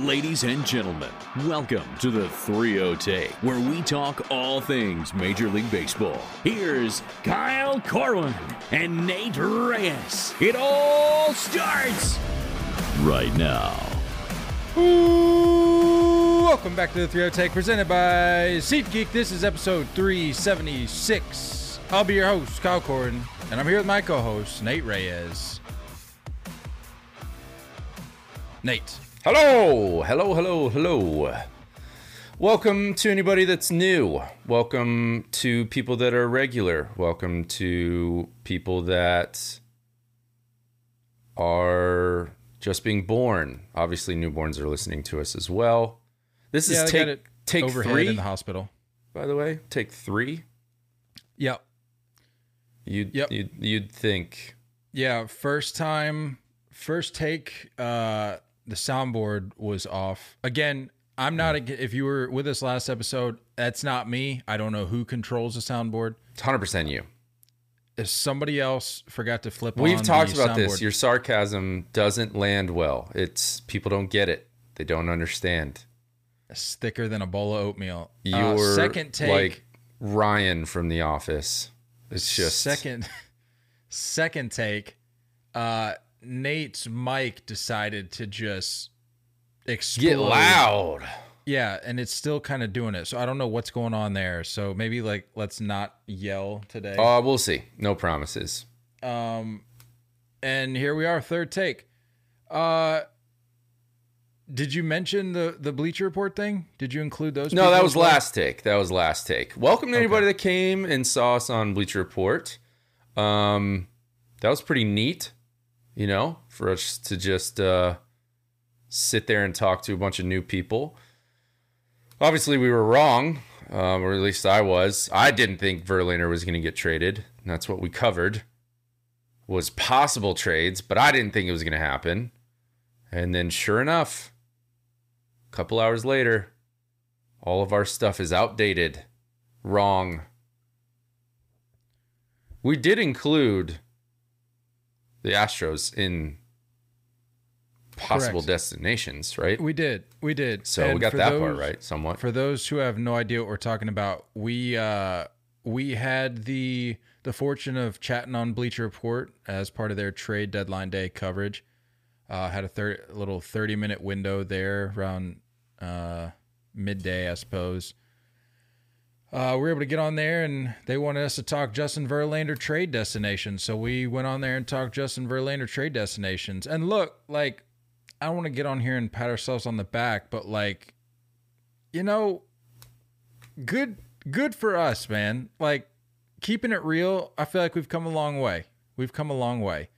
Ladies and gentlemen, welcome to the 3 Take, where we talk all things Major League Baseball. Here's Kyle Corwin and Nate Reyes. It all starts right now. Welcome back to the 3 Take, presented by SeatGeek. This is episode 376. I'll be your host, Kyle Corwin, and I'm here with my co host, Nate Reyes. Nate. Hello, hello, hello, hello. Welcome to anybody that's new. Welcome to people that are regular. Welcome to people that are just being born. Obviously, newborns are listening to us as well. This Yeah, is take take three, in the hospital. by the way. Take three. Yep. You'd Yep. you'd, you'd think Yeah, first time, first take, uh, the soundboard was off. Again, I'm not, a, if you were with us last episode, that's not me. I don't know who controls the soundboard. it's hundred percent you. If somebody else forgot to flip We've talked about this. Your sarcasm doesn't land well. It's people don't get it. They don't understand. It's thicker than a bowl of oatmeal. Uh, second take, like Ryan from The Office. It's just second, second take. Uh, Nate's mic decided to just explode. get loud. Yeah, and it's still kind of doing it. So I don't know what's going on there. So maybe like let's not yell today. Uh, we'll see. No promises. Um, and here we are, third take. Uh, did you mention the the Bleacher Report thing? Did you include those? No, that was last take. That was last take. Welcome to anybody that came and saw us on Bleacher Report. Um, that was pretty neat, you know, for us to just uh, sit there and talk to a bunch of new people. Obviously, we were wrong, um, or at least I was. I didn't think Verlander was going to get traded. That's what we covered was possible trades, but I didn't think it was going to happen. And then, sure enough, a couple hours later, all of our stuff is outdated, wrong. We did include the Astros in possible Correct. destinations, right? We did, we did. So we got that part right, somewhat. For those who have no idea what we're talking about, we uh we had the the fortune of chatting on Bleacher Report as part of their trade deadline day coverage. Uh, had a thir- little thirty minute window there around uh, midday, I suppose. Uh, we were able to get on there, and they wanted us to talk Justin Verlander trade destinations. So we went on there and talked Justin Verlander trade destinations. And look, like I don't want to get on here and pat ourselves on the back, but like, you know, good good for us, man. Like keeping it real, I feel like we've come a long way. We've come a long way.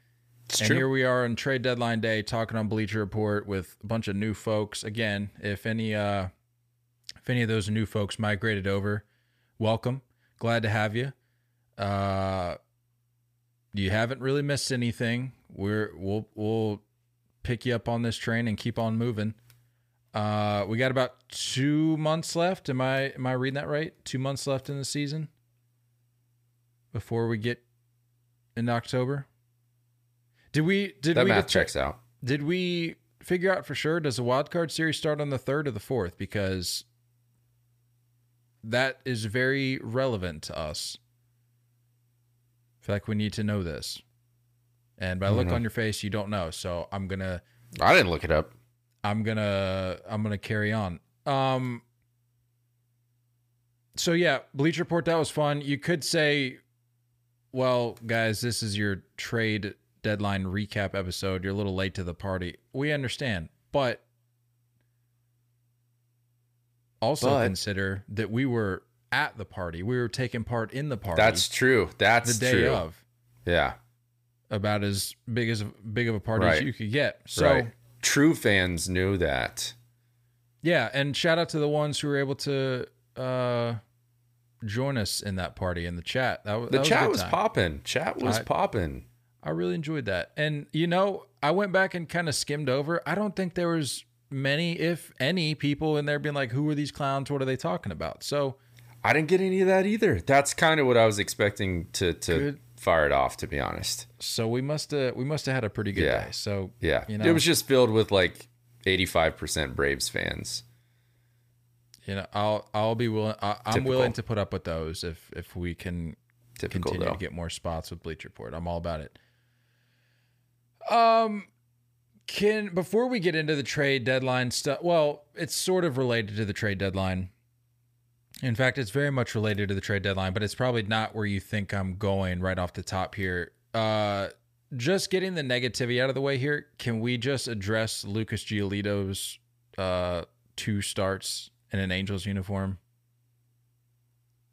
It's and true. here we are on trade deadline day talking on Bleacher Report with a bunch of new folks. Again, if any uh if any of those new folks migrated over, welcome. Glad to have you. Uh you haven't really missed anything. We're we'll we'll pick you up on this train and keep on moving. Uh we got about 2 months left. Am I am I reading that right? 2 months left in the season before we get in October. Did we did that we math checks out. did we figure out for sure does the wild card series start on the third or the fourth? Because that is very relevant to us. I feel like we need to know this. And by look know. on your face, you don't know. So I'm gonna I didn't look it up. I'm gonna I'm gonna carry on. Um so yeah, Bleacher Report that was fun. You could say, well, guys, this is your trade deadline recap episode. You're a little late to the party. We understand, but also But- consider that we were at the party. We were taking part in the party That's true. That's the day true. of. Yeah. About as big as big of a party Right. as you could get. So right. True fans knew that. Yeah, and shout out to the ones who were able to uh, join us in that party in the chat. That, that The was chat was popping. Chat was popping. I really enjoyed that. And you know, I went back and kind of skimmed over. I don't think there was many, if any, people in there being like, "Who are these clowns? What are they talking about?" So I didn't get any of that either. That's kind of what I was expecting to to Good. fire it off. To be honest, so we must have we must have had a pretty good Yeah. day. So yeah, you know, it was just filled with like 85% Braves fans. You know, I'll I'll be willing. I, I'm Typical. willing to put up with those if if we can Typical continue though. to get more spots with Bleacher Report. I'm all about it. Um, can before we get into the trade deadline stuff, well, it's sort of related to the trade deadline. In fact, it's very much related to the trade deadline, but it's probably not where you think I'm going right off the top here. Uh, just getting the negativity out of the way here. Can we just address Lucas Giolito's uh two starts in an Angels uniform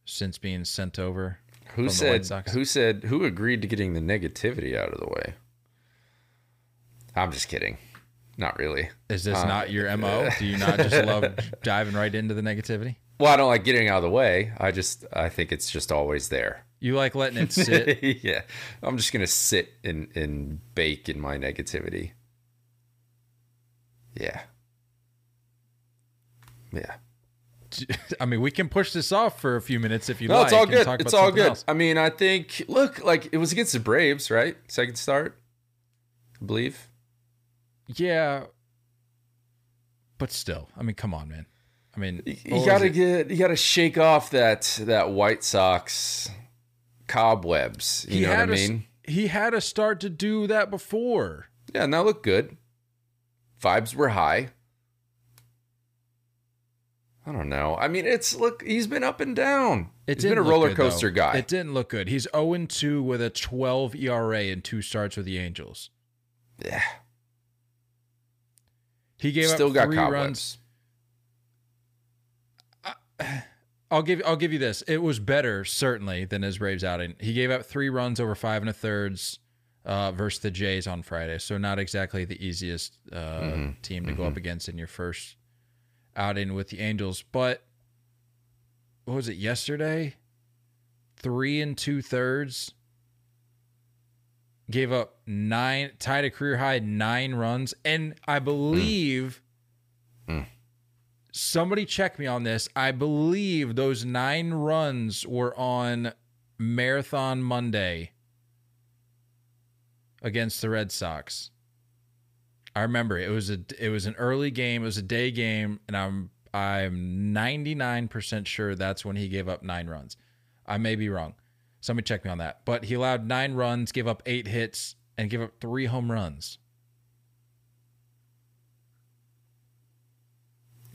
since being sent over? Who from the White said who said who agreed to getting the negativity out of the way? I'm just kidding. Not really. Is this Uh, not your MO? Do you not just love diving right into the negativity? Well, I don't like getting out of the way. I just I think it's just always there. You like letting it sit? yeah. I'm just gonna sit and, and bake in my negativity. Yeah. Yeah. I mean, we can push this off for a few minutes if you No, like. it's all good. It's all good. else. I mean, I think look, like it was against the Braves, right? Second start. I believe. Yeah, but still, I mean, come on, man. I mean, You, what you was gotta get you gotta shake off that that White Sox cobwebs. You know what I had a mean? he had a start to do that before. Yeah, and that looked good. Vibes were high. I don't know. I mean, it's look. He's been up and down. It he's been a roller good, coaster guy. It didn't look good. He's 0 2 with a 12 ERA and two starts with the Angels. yeah, He gave still up three runs. I'll give I'll give you this. It was better certainly than his Braves outing. He gave up three runs over five and a thirds uh, versus the Jays on Friday. So not exactly the easiest uh, Mm-hmm. team to go up against in your first outing with the Angels. But what was it yesterday? Three and two thirds. Gave up nine, tied a career high nine runs, and I believe somebody check me on this. I believe those nine runs were on Marathon Monday against the Red Sox. I remember it was a it was an early game, it was a day game, and I'm I'm 99% sure that's when he gave up nine runs. I may be wrong. Somebody check me on that. But he allowed nine runs, gave up eight hits, and gave up three home runs.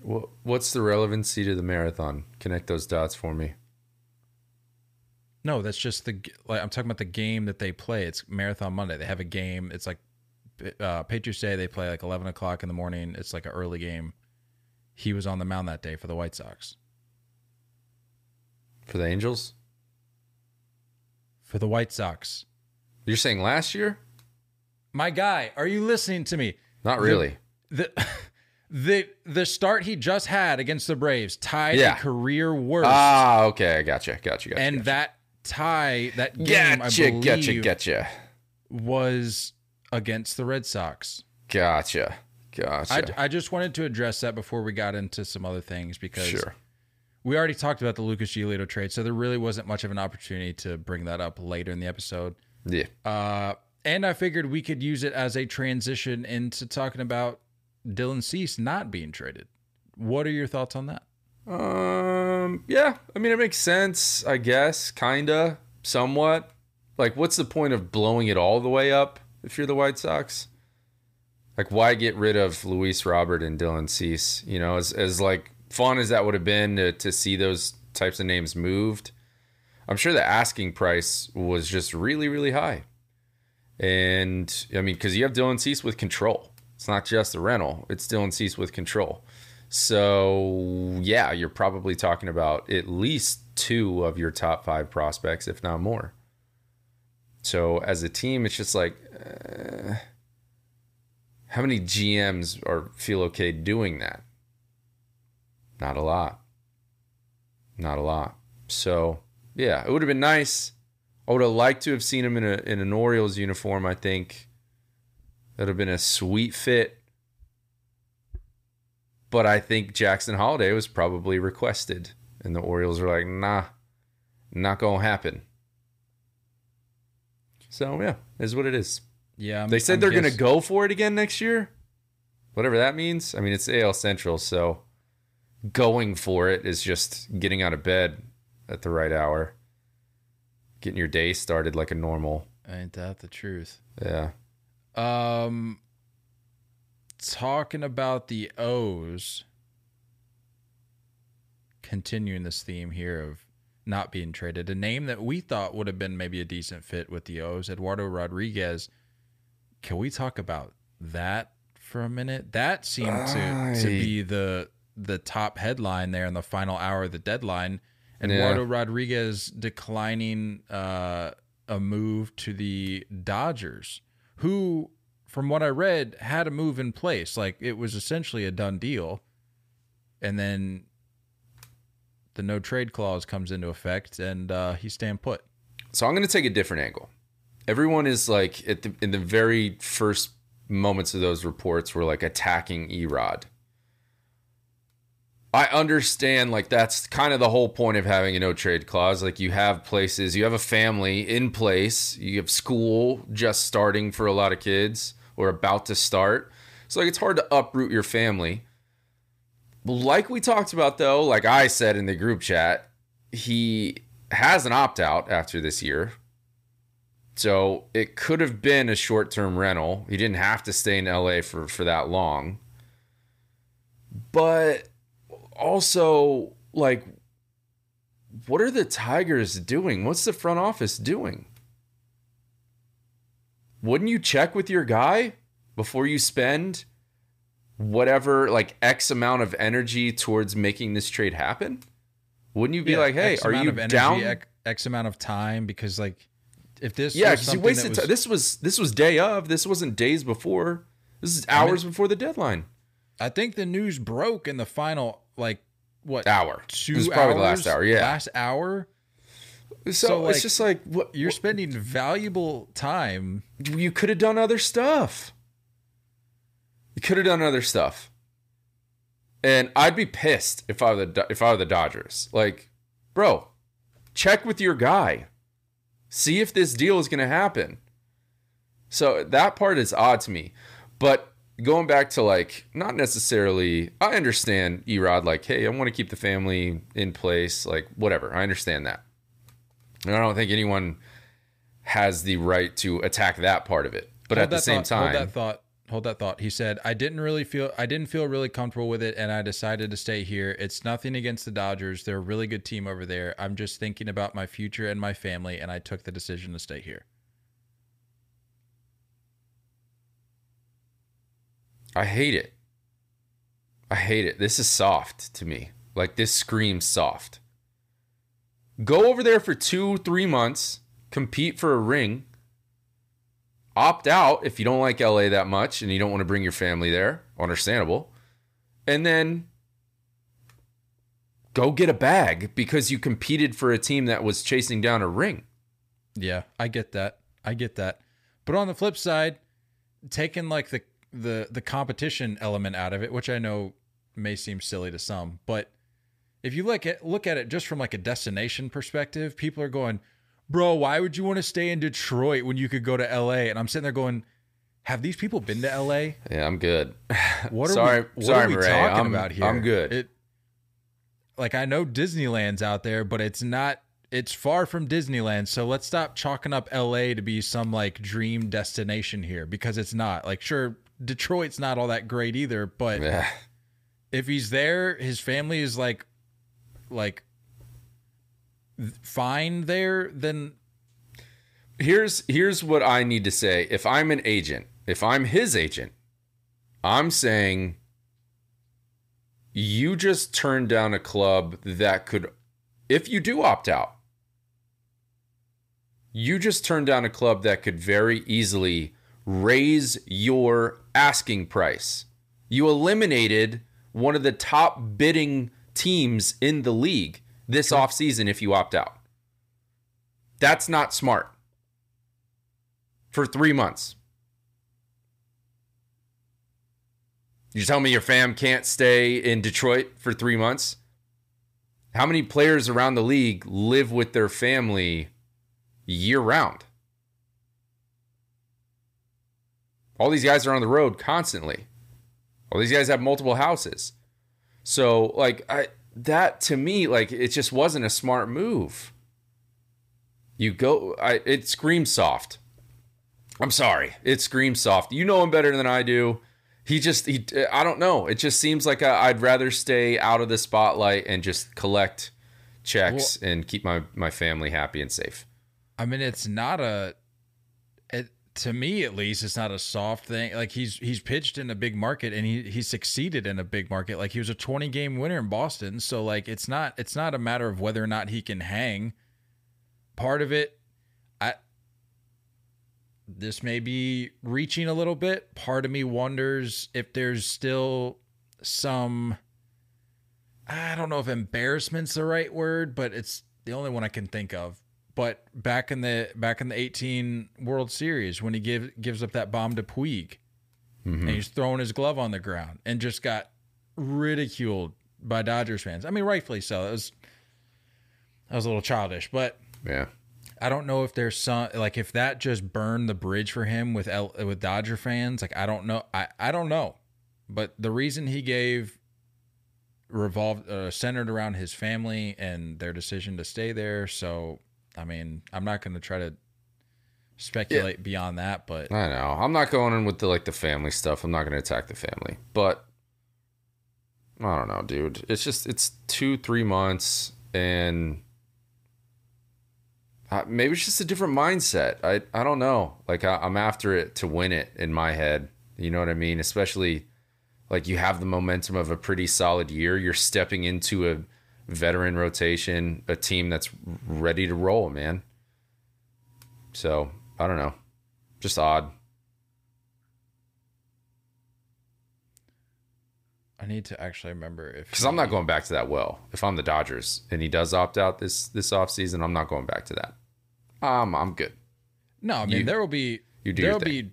What's the relevancy to the marathon? Connect those dots for me. No, that's just the like I'm talking about the game that they play. It's Marathon Monday. They have a game. It's like uh, Patriots Day. They play like 11 o'clock in the morning. It's like an early game. He was on the mound that day for the White Sox. For the Angels? For the White Sox. You're saying last year? My guy, are you listening to me? Not really. The the the start he just had against the Braves tied Yeah. a career worst, Ah, okay. I gotcha. Gotcha. Gotcha. and gotcha. that tie that game I Gotcha. believe Gotcha. Gotcha. was against the Red Sox. Gotcha. Gotcha. I, I just wanted to address that before we got into some other things because sure. We already talked about the Lucas Giolito trade, so there really wasn't much of an opportunity to bring that up later in the episode. Yeah. Uh, and I figured we could use it as a transition into talking about Dylan Cease not being traded. What are your thoughts on that? Um. Yeah. I mean, it makes sense. I guess. Kinda. Somewhat. Like, what's the point of blowing it all the way up if you're the White Sox? Like, why get rid of Luis Robert and Dylan Cease? You know, as as like fun as that would have been to, to see those types of names moved. I'm sure the asking price was just really, really high. And I mean, because you have Dylan Cease with control. It's not just the rental, it's Dylan Cease with control. So, yeah, you're probably talking about at least two of your top five prospects, if not more. So, as a team, it's just like, uh, how many GMs are feel okay doing that? Not a lot. Not a lot. So, yeah, it would have been nice. I would have liked to have seen him in a in an Orioles uniform. I think that would have been a sweet fit. But I think Jackson Holliday was probably requested, and the Orioles were like, "Nah, not gonna happen." So yeah, is what it is. Yeah, I'm, They said I'm they're guess- gonna go for it again next year. whatever that means. I mean, it's AL Central, so going for it is just getting out of bed at the right hour, getting your day started like a normal. Ain't that the truth? Yeah. Um, talking about the O's, continuing this theme here of not being traded. A name that we thought would have been maybe a decent fit with the O's, Eduardo Rodriguez. Can we talk about that for a minute? That seemed to, to be the the top headline there in the final hour of the deadline. Eduardo Yeah. Rodriguez declining uh, a move to the Dodgers, who, from what I read, had a move in place. Like it was essentially a done deal. And then the no trade clause comes into effect and uh, he's staying put. So I'm going to take a different angle. Everyone is like at the, in the very first moments of those reports were like attacking Erod. I understand like that's kind of the whole point of having a no trade clause. Like you have places, you have a family in place, you have school just starting for a lot of kids or about to start. So like it's hard to uproot your family. Like we talked about though, like I said in the group chat, he has an opt out after this year. So it could have been a short term rental. He didn't have to stay in LA for, for that long. But also, like, what are the Tigers doing? What's the front office doing? Wouldn't you check with your guy before you spend whatever, like, X amount of energy towards making this trade happen? Wouldn't you be Yeah, like, hey, X are you energy, down? X, amount of time? Because like, if this Yeah, because you wasted that time. This was this was day of. This wasn't days before. This is hours before the deadline. I think the news broke in the final like what Hour. two This is probably the last hour. Yeah. last hour. So, so, like, it's just like what You're spending valuable time. you could have done other stuff. You could have done other stuff. And I'd be pissed if I were the if I were the Dodgers. Like, bro, check with your guy. See if this deal is going to happen. So that part is odd to me. But going back to like not necessarily I understand Erod like, hey, I want to keep the family in place, like whatever. I understand that. And I don't think anyone has the right to attack that part of it. But Hold at the same thought, hold that thought. Hold that thought. He said, "I didn't really feel. I didn't feel really comfortable with it, and I decided to stay here. It's nothing against the Dodgers. They're a really good team over there. I'm just thinking about my future and my family, and I took the decision to stay here." I hate it. I hate it. This is soft to me. Like this screams soft. Go over there for two, three months, compete for a ring, opt out if you don't like LA that much and you don't want to bring your family there. Understandable. And then go get a bag because you competed for a team that was chasing down a ring. Yeah, I get that. I get that. But on the flip side, taking like the the the competition element out of it, which I know may seem silly to some, but if you look at look at it just from like a destination perspective, people are going, "Bro, why would you want to stay in Detroit when you could go to LA?" And I'm sitting there going, "Have these people been to LA? Yeah, I'm good. What are sorry, we, what sorry, are we Murray. talking I'm, about here? I'm good. It, like I know Disneyland's out there, but it's not. It's far from Disneyland. So let's stop chalking up LA to be some like dream destination here because it's not. Like, sure, Detroit's not all that great either, but Yeah. if he's there, his family is like, like, fine there. Then here's here's what I need to say. If I'm an agent, if I'm his agent, I'm saying you just turned down a club that could if you do opt out. You just turned down a club that could very easily raise your asking price. You eliminated one of the top bidding teams in the league this offseason if you opt out. That's not smart for three months. You tell me your fam can't stay in Detroit for three months? How many players around the league live with their family year round? All these guys are on the road constantly. All these guys have multiple houses. So like I that to me like it just wasn't a smart move. You go I it screams soft. I'm sorry. It screams soft. You know him better than I do. He just he I don't know. It just seems like I, would rather stay out of the spotlight and just collect checks well, and keep my my family happy and safe. I mean, it's not a it, to me at least it's not a soft thing. Like he's he's pitched in a big market and he he succeeded in a big market. Like he was a 20 game winner in Boston. So like it's not it's not a matter of whether or not he can hang. Part of it I this may be reaching a little bit. Part of me wonders if there's still some I don't know if embarrassment's the right word but it's the only one I can think of but back in the back in the 18 World Series when he give, gives up that bomb to Puig mm-hmm. and he's throwing his glove on the ground and just got ridiculed by Dodgers fans. I mean, rightfully so. It was that was a little childish, but yeah. I don't know if there's some like if that just burned the bridge for him with L, with Dodger fans. Like I don't know. I I don't know. But the reason he gave revolved uh, centered around his family and their decision to stay there. So I mean, I'm not going to try to speculate yeah. beyond that, but I know I'm not going in with the like the family stuff. I'm not going to attack the family, but I don't know, dude. It's just it's two three months and. Uh, maybe it's just a different mindset. I I don't know. Like I, I'm after it to win it in my head. You know what I mean? Especially like you have the momentum of a pretty solid year. You're stepping into a veteran rotation, a team that's ready to roll, man. So I don't know, just odd. I need to actually remember if because I'm not going back to that well. If I'm the Dodgers and he does opt out this this offseason, I'm not going back to that. Um, I'm good. No, I mean you, there will be you do there will be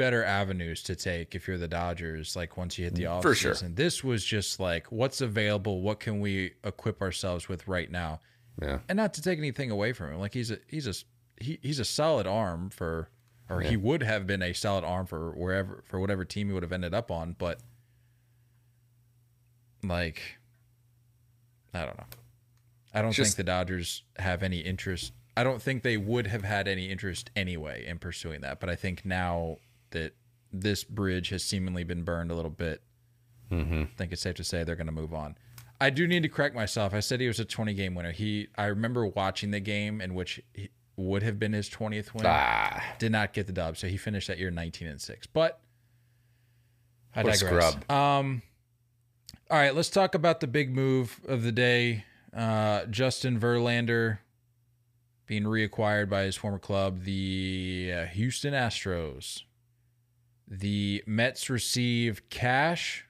better avenues to take if you're the Dodgers. Like once you hit the mm, off For sure. this was just like what's available. What can we equip ourselves with right now? Yeah, and not to take anything away from him. Like he's a he's a he, he's a solid arm for, or yeah. he would have been a solid arm for wherever for whatever team he would have ended up on. But like, I don't know. I don't just, think the Dodgers have any interest. I don't think they would have had any interest anyway in pursuing that. But I think now that this bridge has seemingly been burned a little bit. Mm-hmm. I think it's safe to say they're going to move on. I do need to correct myself. I said he was a 20 game winner. He, I remember watching the game in which he would have been his 20th win. Ah. Did not get the dub, so he finished that year 19 and six. But I what digress. Um, all right, let's talk about the big move of the day. Uh, Justin Verlander being reacquired by his former club, the uh, Houston Astros. The Mets receive cash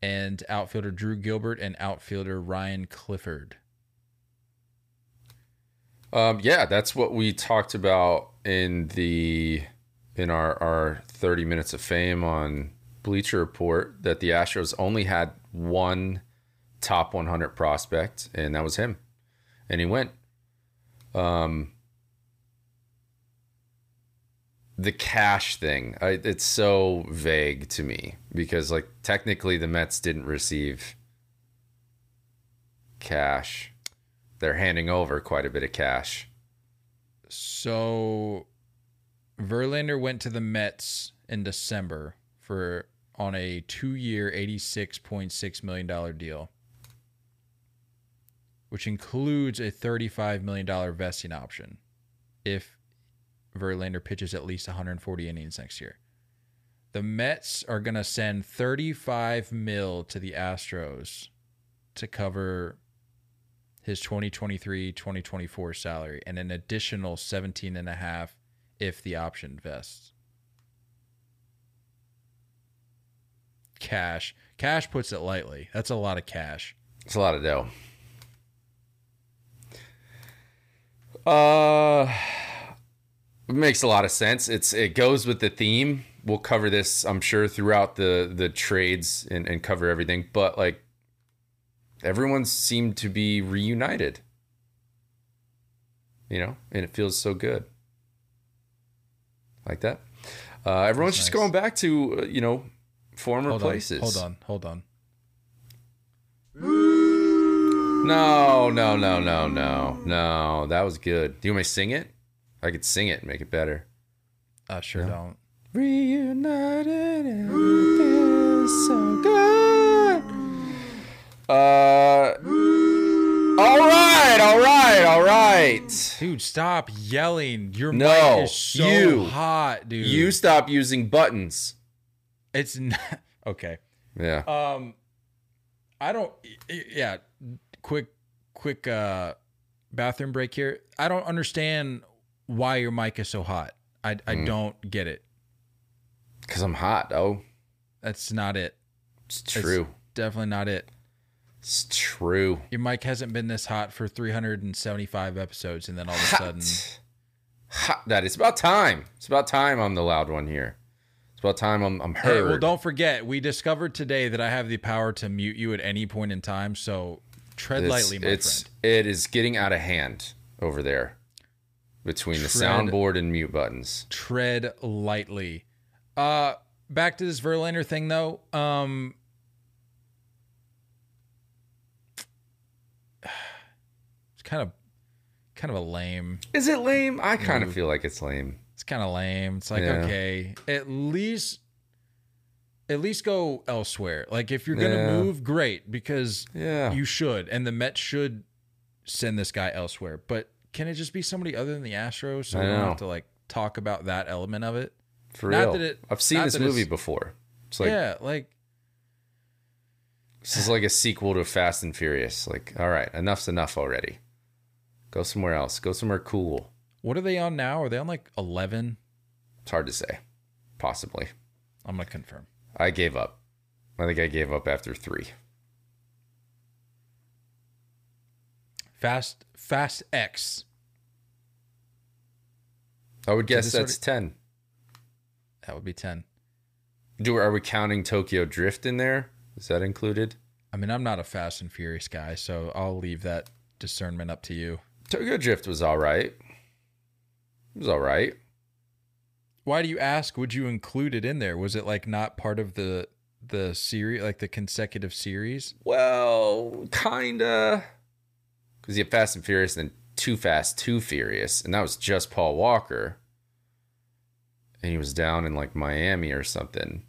and outfielder Drew Gilbert and outfielder Ryan Clifford. Um, yeah, that's what we talked about in the in our our 30 minutes of fame on Bleacher Report that the Astros only had one top 100 prospect and that was him. And he went um the cash thing I, it's so vague to me because like technically the mets didn't receive cash. They're handing over quite a bit of cash. So verlander went to the mets in december for on a two-year 86.6 million dollar deal which includes a 35 million dollar vesting option. If Verlander pitches at least 140 innings next year. The Mets are going to send 35 mil to the Astros to cover his 2023-2024 salary and an additional 17 and a half if the option vests. Cash. Cash puts it lightly. That's a lot of cash. It's a lot of dough. Uh it makes a lot of sense. It's it goes with the theme. We'll cover this, I'm sure, throughout the the trades and, and cover everything. But like everyone seemed to be reunited. You know, and it feels so good. Like that. Uh, everyone's That's just nice. going back to uh, you know former Hold places. on. Hold on. Hold on. No, no, no, no, no, no. That was good. Do you want me to sing it? I could sing it and make it better. I sure don't. Reunited and it feels so good. Uh. All right, all right, all right. Dude, stop yelling. Your No, mic is so you. hot, dude. You stop using buttons. It's not okay. Yeah. Um, I don't. Yeah, quick, quick. Uh, bathroom break here. I don't understand why your mic is so hot. I I Mm. don't get it. Because I'm hot, oh. That's not it. It's true. Definitely not it. It's true. Your mic hasn't been this hot for 375 episodes, and then all of a Hot. sudden, Hot. That it's about time. It's about time I'm the loud one here. It's about time I'm, I'm Hey, heard. well, don't forget, we discovered today that I have the power to mute you at any point in time. So tread it's, lightly, my it's friend. it is getting out of hand over there between the Tread- soundboard and mute buttons. Tread lightly. Uh, back to this Verlander thing, though. Um, it's kind of, kind of a lame. Is it lame? I kind of feel like it's lame. It's kind of lame. It's like Yeah. okay, at least, at least go elsewhere. Like if you're gonna Yeah. move, great because Yeah. you should, and the Mets should send this guy elsewhere. But can it just be somebody other than the Astros so I we don't know. have to like talk about that element of it? For not real. that it- I've seen this movie before. It's like yeah, like this is like a sequel to Fast and Furious. Like, all right, enough's enough already. Go somewhere else. Go somewhere cool. what are they on now? Are they on like eleven? It's hard to say. Possibly. I'm gonna confirm. I gave up. I think I gave up after three. Fast Fast X. I would guess that's ten. That would be ten. Do are we counting Tokyo Drift in there? Is that included? I mean, I'm not a Fast and Furious guy, so I'll leave that discernment up to you. Tokyo Drift was all right. It was all right. Why do you ask? Would you include it in there? Was it like not part of the the series, like the consecutive series? Well, kinda. Because you have Fast and Furious, and then Too Fast, Too Furious, and that was just Paul Walker. And he was down in like Miami or something.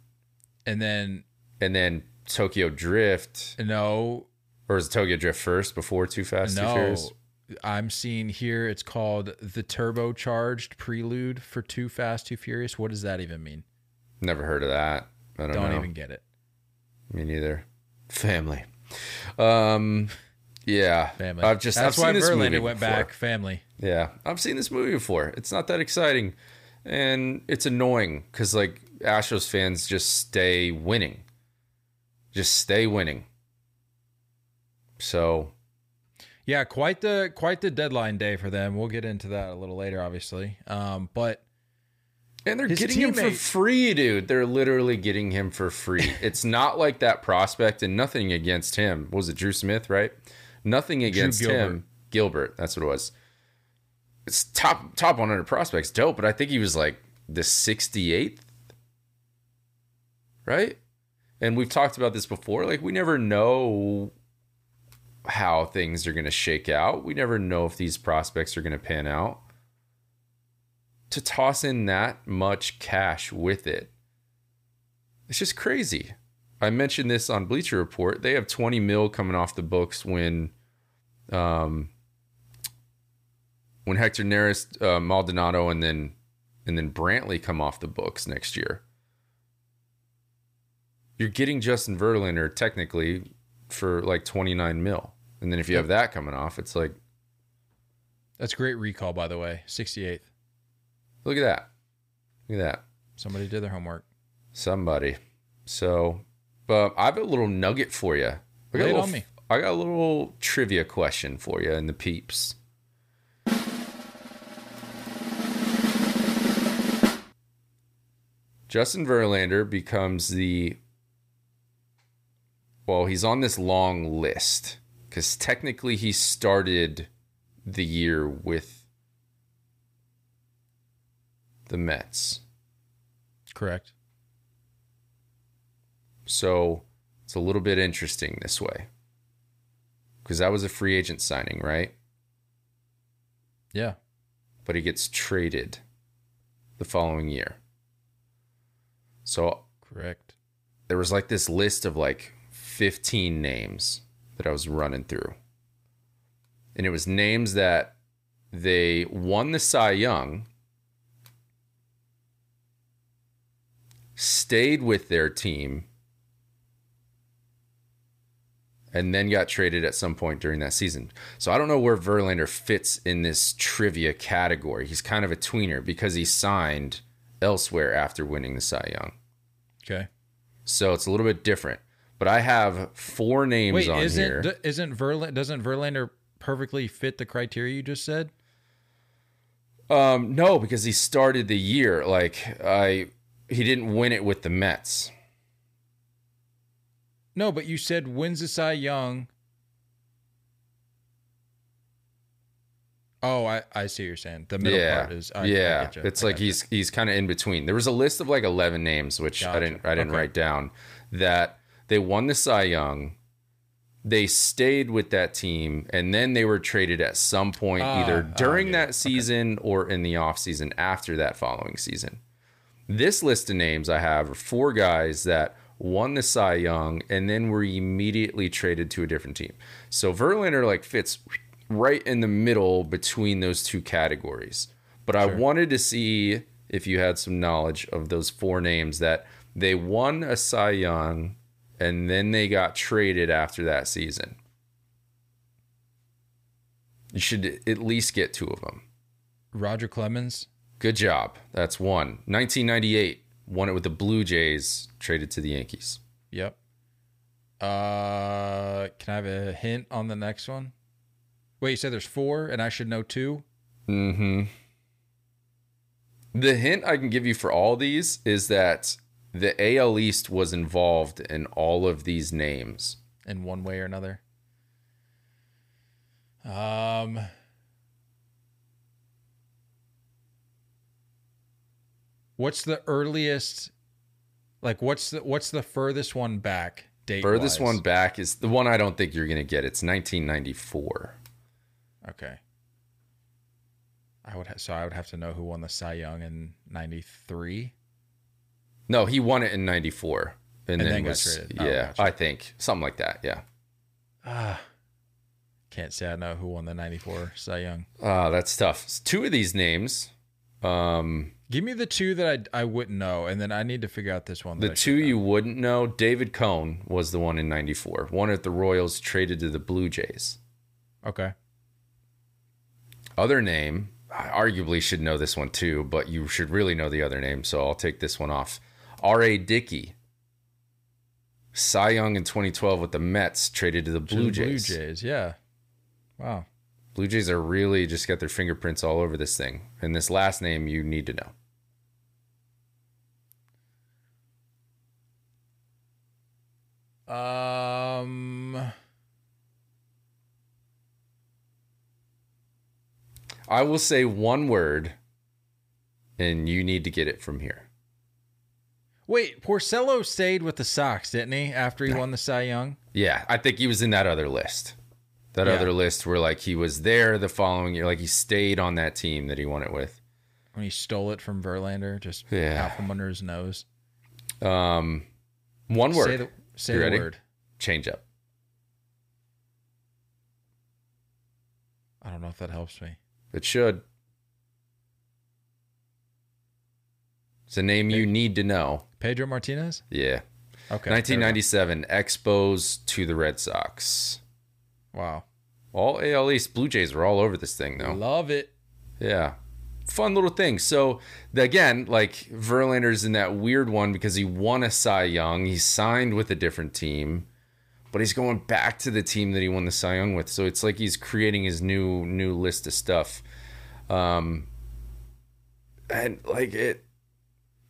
And then And then Tokyo Drift, no, or it Tokyo Drift first before Too Fast, Too Furious? I'm seeing here it's called the turbocharged prelude for Too Fast, Too Furious. What does that even mean? Never heard of that. I don't, Don't even get it. Me neither. Family. Um, yeah. Family. I've just That's I've why seen this movie Verlander went before. back. Family. Yeah, I've seen this movie before. It's not that exciting, and it's annoying because like Astros fans just stay winning, just stay winning. So Yeah, quite the quite the deadline day for them. We'll get into that a little later, obviously. Um, but and they're getting him for free, dude. They're literally getting him for free. it's not like that prospect, and nothing against him. What was it Drew Smith, right? Nothing against Gilbert. him. Gilbert, that's what it was. It's top top 100 prospects, dope. But I think he was like the 68th, right? And we've talked about this before. Like we never know how things are going to shake out. We never know if these prospects are going to pan out. To toss in that much cash with it, it's just crazy. I mentioned this on Bleacher Report. They have 20 mil coming off the books when, um, when Hector Neris, uh, Maldonado, and then and then Brantley come off the books next year. You're getting Justin Verlander technically for like 29 mil, and then if you have that coming off, it's like that's great recall, by the way. 68th. look at that, look at that. Somebody did their homework. somebody. So, but I have a little nugget for you. I got, Lay a it little, on me. I got a little trivia question for you in the peeps. Justin Verlander becomes the well, he's on this long list because technically he started the year with the Mets. Correct. So it's a little bit interesting this way. Because that was a free agent signing, right? Yeah. But he gets traded the following year. So Correct. there was like this list of like 15 names that I was running through. And it was names that they won the Cy Young, stayed with their team, and then got traded at some point during that season. So I don't know where Verlander fits in this trivia category. He's kind of a tweener because he signed elsewhere after winning the Cy Young. Okay. So it's a little bit different. But I have four names Wait, on isn't here. d- isn't Verlander doesn't Verlander perfectly fit the criteria you just said? Um, no, because he started the year like I he didn't win it with the Mets. No, but you said wins the Cy Young. Oh, I, I see what you're saying. The middle yeah, part is I, I yeah. get you. it's I like you. he's he's kind of in between. There was a list of like eleven names, which I didn't I didn't Okay. write down. That they won the Cy Young, they stayed with that team, and then they were traded at some point, Ah, either ah, during yeah. that season or in the off season after that following season. This list of names I have are four guys that won the Cy Young and then were immediately traded to a different team. So Verlander like fits right in the middle between those two categories. But I wanted to see if you had some knowledge of those four names that they won a Cy Young and then they got traded after that season. You should at least get two of them. Roger Clemens. Good job. That's one. 1998, won it with the Blue Jays, traded to the Yankees. Yep. Uh, can I have a hint on the next one? Wait, you said there's four, and I should know two. Mm-hmm. The hint I can give you for all these is that the AL East was involved in all of these names. in one way or another. Um, what's the earliest? Like, what's the what's the furthest one back? Date Furthest one back is the one I don't think you're going to get. It's 1994. Okay. I would ha- so I would have to know who won the Cy Young in '93. No, he won it in 94. And, then, then got was, traded. Oh, yeah, gotcha. I think something like that. Yeah. Ah, can't say I know who won the '94 Cy Young. Uh, that's tough. Two of these names, um, Give me the two that I I wouldn't know, and then I need to figure out this one. The that I should two you wouldn't know, David Cone was the one in 94. One at the Royals, traded to the Blue Jays. Okay. Other name, I arguably should know this one too, but you should really know the other name, so I'll take this one off. R.A. Dickey. Cy Young in 2012 with the Mets, traded to the To Blue the Jays. Blue Jays, yeah. Wow. Blue Jays are really just got their fingerprints all over this thing. And this last name you need to know. Um, I will say one word, and you need to get it from here. wait, Porcello stayed with the Sox, didn't he? After he won the Cy Young. Yeah, I think he was in that other list. That Yeah. other list where like he was there the following year, like he stayed on that team that he won it with. when he stole it from Verlander, just Yeah. out from under his nose. Um, one word. Say the, say the word. Change up. I don't know if that helps me. It should. It's a name you need to know. Pedro Martinez. Yeah. Okay. 1997 Expos to the Red Sox. there we go. Wow. All AL East Blue Jays were all over this thing though. Love it. Yeah. Fun little thing. So again, like Verlander's in that weird one because he won a Cy Young. He signed with a different team, but he's going back to the team that he won the Cy Young with. So it's like he's creating his new new list of stuff. Um and like it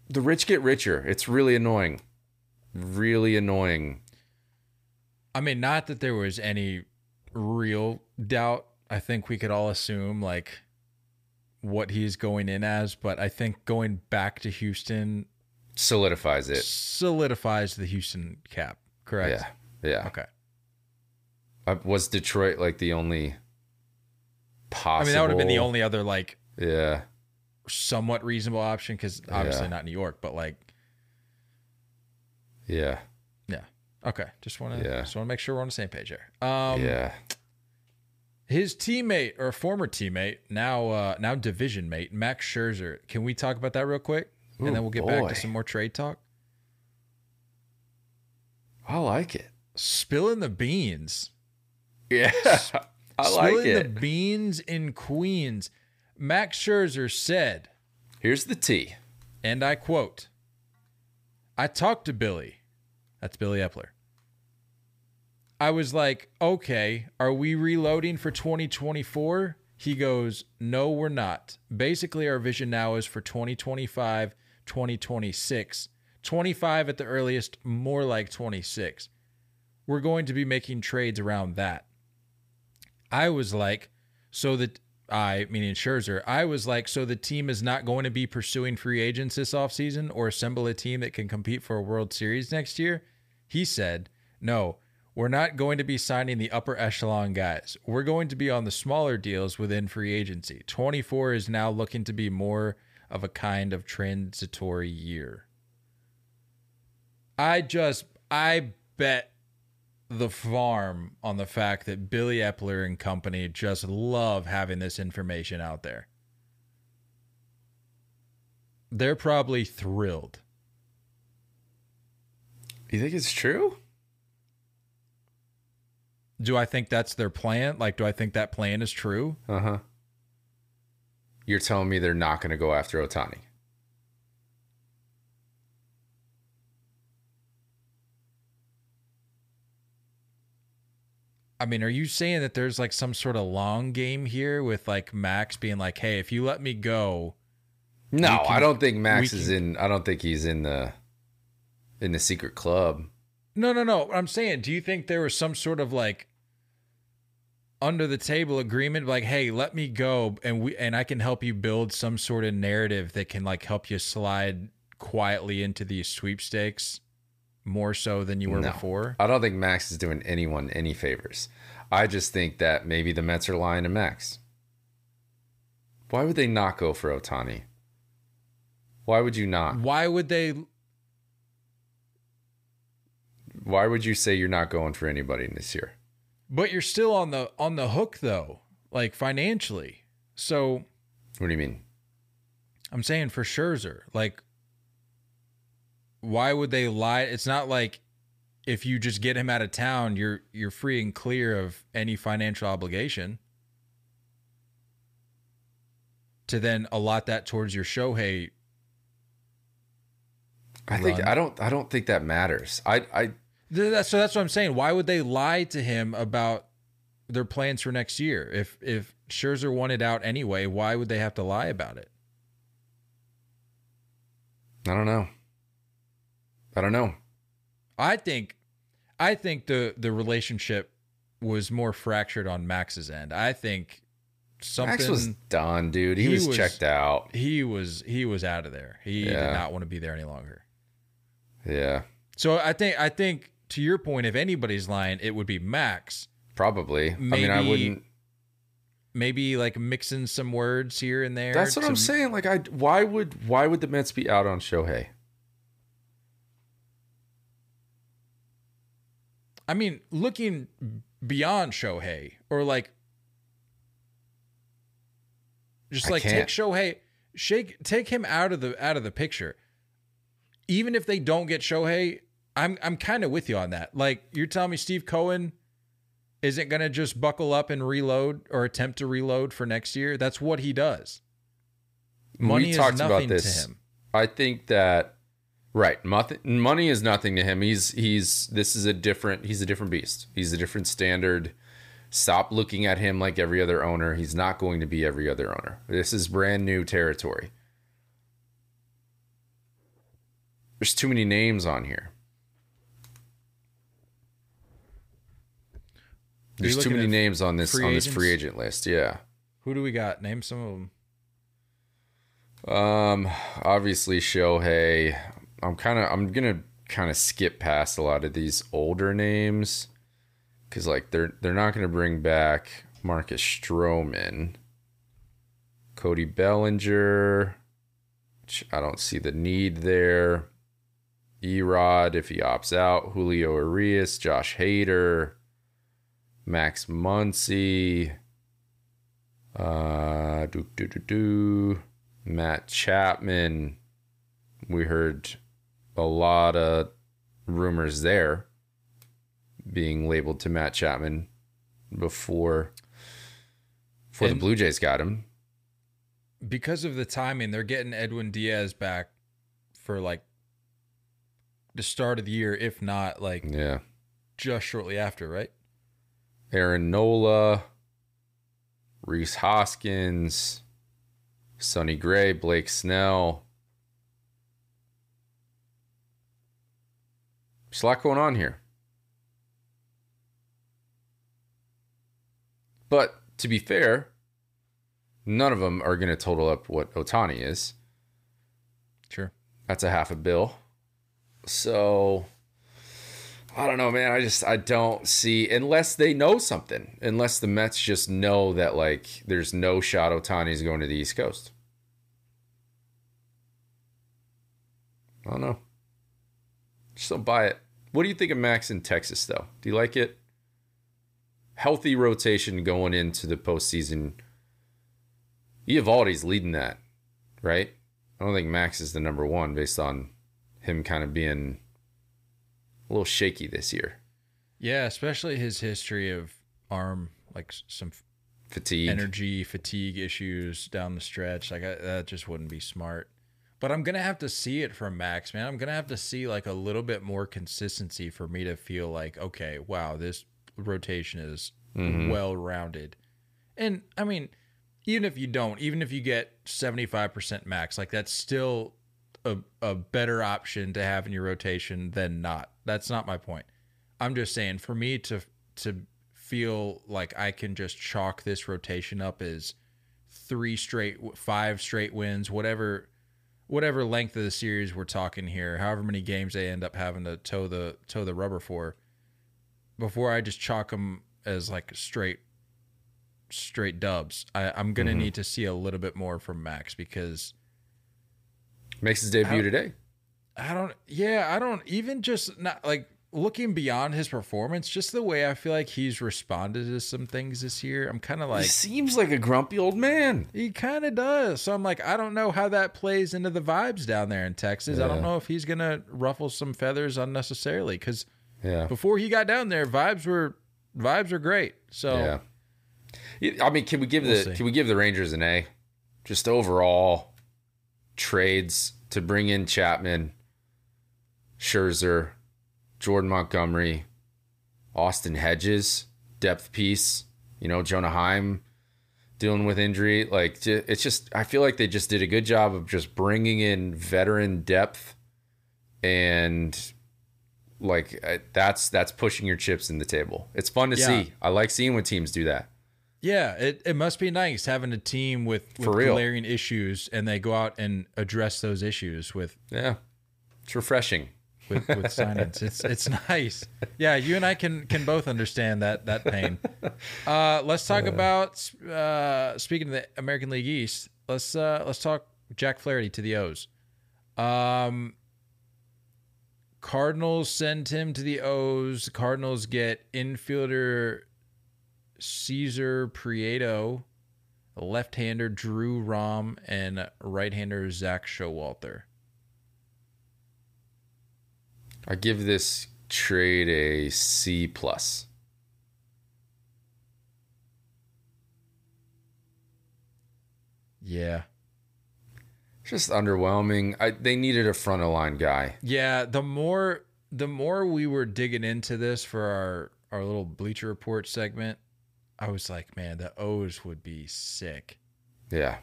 the rich get richer. It's really annoying. Really annoying. I mean, not that there was any real doubt. I think we could all assume like what he's going in as, but I think going back to Houston solidifies it. solidifies the Houston cap. Correct. Yeah, yeah. Okay. Uh, was Detroit like the only possible? I mean, that would have been the only other like Yeah, somewhat reasonable option because obviously Yeah. not New York, but like yeah, yeah. Okay. Just want to Yeah. just want to make sure we're on the same page here. Um, yeah. His teammate or former teammate, now uh, now division mate, Max Scherzer. Can we talk about that real quick, Ooh, and then we'll get back to some more trade talk. I like it. Spilling the beans. Yeah, I like Spilling it. the beans in Queens. Max Scherzer said, Here's the T. and I quote, I talked to Billy. That's Billy Eppler. I was like, okay, are we reloading for 2024? He goes, no, we're not. Basically, our vision now is for 2025, 2026, 25 at the earliest, more like 26. We're going to be making trades around that. I was like, so that I, meaning Scherzer, I was like, so the team is not going to be pursuing free agents this offseason or assemble a team that can compete for a World Series next year? He said, no, we're not going to be signing the upper echelon guys. We're going to be on the smaller deals within free agency. 24 is now looking to be more of a kind of transitory year. I just, I bet the farm on the fact that Billy Eppler and company just love having this information out there. They're probably thrilled. You think it's true? Do I think that's their plan? Like, do I think that plan is true? Uh huh. You're telling me they're not going to go after Ohtani? I mean, are you saying that there's like some sort of long game here with like Max being like, hey, if you let me go, No, can- I don't think Max is can- in. I don't think he's in the in the secret club. No, no, no. I'm saying, do you think there was some sort of like under the table agreement, like, hey, let me go, and we and I can help you build some sort of narrative that can like help you slide quietly into these sweepstakes more so than you were No. before. I don't think Max is doing anyone any favors. I just think that maybe the Mets are lying to Max. Why would they not go for Ohtani? Why would you not? Why would they? Why would you say you're not going for anybody this year? But you're still on the on the hook though, like financially. So What do you mean? I'm saying for Scherzer, like, why would they lie? It's not like if you just get him out of town, you're you're free and clear of any financial obligation to then allot that towards your Shohei. I think I don't I don't think that matters. I I That's, so that's what I'm saying. Why would they lie to him about their plans for next year? If if Scherzer wanted out anyway, why would they have to lie about it? I don't know. I don't know. I think I think the the relationship was more fractured on Max's end. I think something Max was done, dude. He, He was, was- checked out. he was he was out of there. He did not want to be there any longer. Yeah, So I think I think to your point, if anybody's lying, it would be Max. probably. I mean, I wouldn't. Maybe like mixing some words here and there. That's what I'm saying. Like, I why would why would the Mets be out on Shohei? I mean, looking beyond Shohei or like just I like take can't. Shohei, shake take him out of the out of the picture. Even if they don't get Shohei, I'm I'm kind of with you on that. Like you're telling me Steve Cohen isn't going to just buckle up and reload or attempt to reload for next year. That's what he does. Money we is talked nothing about this. to him. I think that right, money is nothing to him. He's he's this is a different he's a different beast. He's a different standard. Stop looking at him like every other owner. He's not going to be every other owner. This is brand new territory. There's too many names on here. There's too many names on this on this free agent list. Yeah. Who do we got? Name some of them. Um, obviously Shohei. I'm kind of I'm gonna kind of skip past a lot of these older names because like they're they're not gonna bring back Marcus Stroman, Cody Bellinger. Which I don't see the need there. Erod if he opts out, Julio Urías, Josh Hader, Max Muncy, uh, do do do Matt Chapman. We heard a lot of rumors there being labeled to Matt Chapman before before And- the Blue Jays got him. because of the timing, they're getting Edwin Diaz back for like the start of the year, if not like Yeah. just shortly after, right? Aaron Nola, Rhys Hoskins, Sonny Gray, Blake Snell. There's a lot going on here. But to be fair, none of them are going to total up what Ohtani is. Sure. That's a half a bill. So I don't know, man. I just I don't see unless they know something. Unless the Mets just know that like there's no shot Ohtani's going to the East Coast. I don't know. Just don't buy it. What do you think of Max in Texas though? Do you like it? Healthy rotation going into the postseason. Eovaldi's leading that, right? I don't think Max is the number one based on him kind of being a little shaky this year. Yeah, especially his history of arm, like some Fatigue. energy fatigue issues down the stretch. Like I, that just wouldn't be smart. But I'm gonna have to see it from Max, man. I'm gonna have to see like a little bit more consistency for me to feel like, okay, wow, this rotation is Mhm. well rounded. And I mean, even if you don't, even if you get 75% max, like that's still a, a better option to have in your rotation than not. That's not my point. I'm just saying for me to to feel like I can just chalk this rotation up as three straight five straight wins, whatever whatever length of the series we're talking here, however many games they end up having to toe the toe the rubber for before I just chalk them as like straight straight dubs. I, I'm gonna Mhm. need to see a little bit more from Max because Makes his debut How- today. I don't. Yeah, I don't even just not like looking beyond his performance. Just the way I feel like he's responded to some things this year. I'm kind of like he seems like a grumpy old man. he kind of does. So I'm like, I don't know how that plays into the vibes down there in Texas. I don't know if he's gonna ruffle some feathers unnecessarily because Yeah. before he got down there, vibes were vibes were great. So Yeah. Yeah, I mean, can we give We'll the see. can we give the Rangers an A? Just overall trades to bring in Chapman, Scherzer, Jordan Montgomery, Austin Hedges, depth piece. You know, Jonah Heim dealing with injury. Like it's just, I feel like they just did a good job of just bringing in veteran depth, and like uh, that's that's pushing your chips in the table. It's fun to Yeah. see. I like seeing when teams do that. Yeah, it, it must be nice having a team with, with For real. glaring issues and they go out and address those issues with Yeah, it's refreshing. With, with signings. It's it's nice. Yeah, you and I can can both understand that that pain. Uh, let's talk about uh, speaking of the American League East. Let's uh, let's talk Jack Flaherty to the O's. Um, Cardinals send him to the O's. Cardinals get infielder César Prieto, left-hander Drew Rom, and right-hander Zack Showalter. I give this trade a C plus. Yeah. Just underwhelming. I, they needed a front of line guy. Yeah, the more the more we were digging into this for our our little Bleacher Report segment, I was like, man, the O's would be sick. Yeah.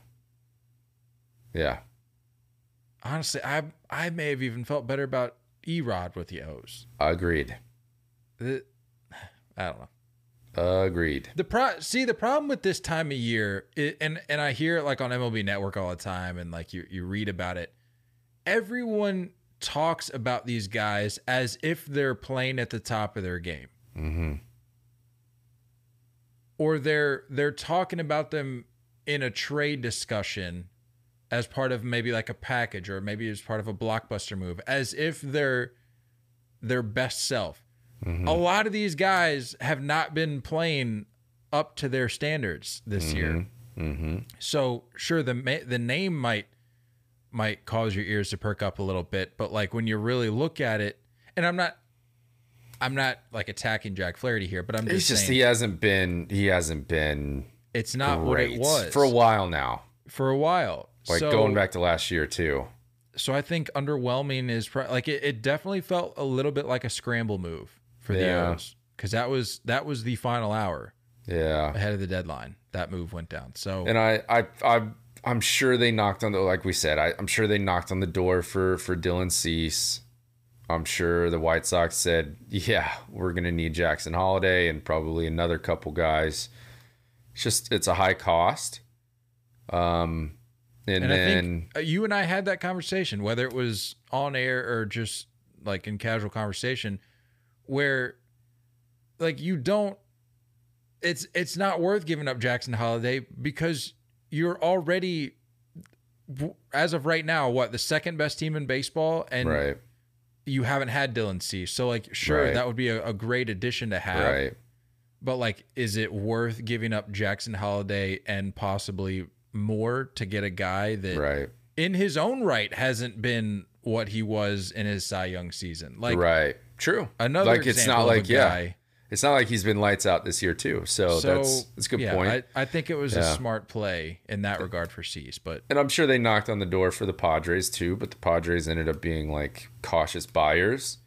Yeah. Honestly, I I may have even felt better about Erod with the O's. Agreed. The- I don't know. Agreed. The pro see the problem with this time of year, it, and and I hear it like on MLB Network all the time, and like you you read about it. Everyone talks about these guys as if they're playing at the top of their game. Mm-hmm. Or they're they're talking about them in a trade discussion as part of maybe like a package or maybe as part of a blockbuster move, as if they're their best self. Mm-hmm. A lot of these guys have not been playing up to their standards this year. Mm-hmm. So sure, the the name might might cause your ears to perk up a little bit, but like when you really look at it, and I'm not, I'm not like attacking Jack Flaherty here, but I'm just, It's just saying he hasn't been he hasn't been it's not great what it was for a while now. for a while. Like so, going back to last year too. so I think underwhelming is pro- like it, it definitely felt a little bit like a scramble move for the Yeah. O's because that was that was the final hour Yeah. ahead of the deadline. That move went down. So And I, I, I, I'm sure they knocked on the, like we said, I, I'm sure they knocked on the door for for Dylan Cease. I'm sure the White Sox said, yeah, we're gonna need Jackson Holliday and probably another couple guys. It's just it's a high cost. Um, and, And I think uh, you and I had that conversation, whether it was on air or just like in casual conversation, where like you don't it's it's not worth giving up Jackson Holliday because you're already as of right now what the second best team in baseball and right, you haven't had Dylan C. So like sure Right. that would be a, a great addition to have. right, But like, is it worth giving up Jackson Holliday and possibly more to get a guy that right, in his own right hasn't been what he was in his Cy Young season? Like right. True. another like it's not like yeah, it's not like he's been lights out this year too. So, So that's that's a good yeah, point. I, I think it was a smart play in that regard for Cease, but and I'm sure they knocked on the door for the Padres too, but the Padres ended up being like cautious buyers.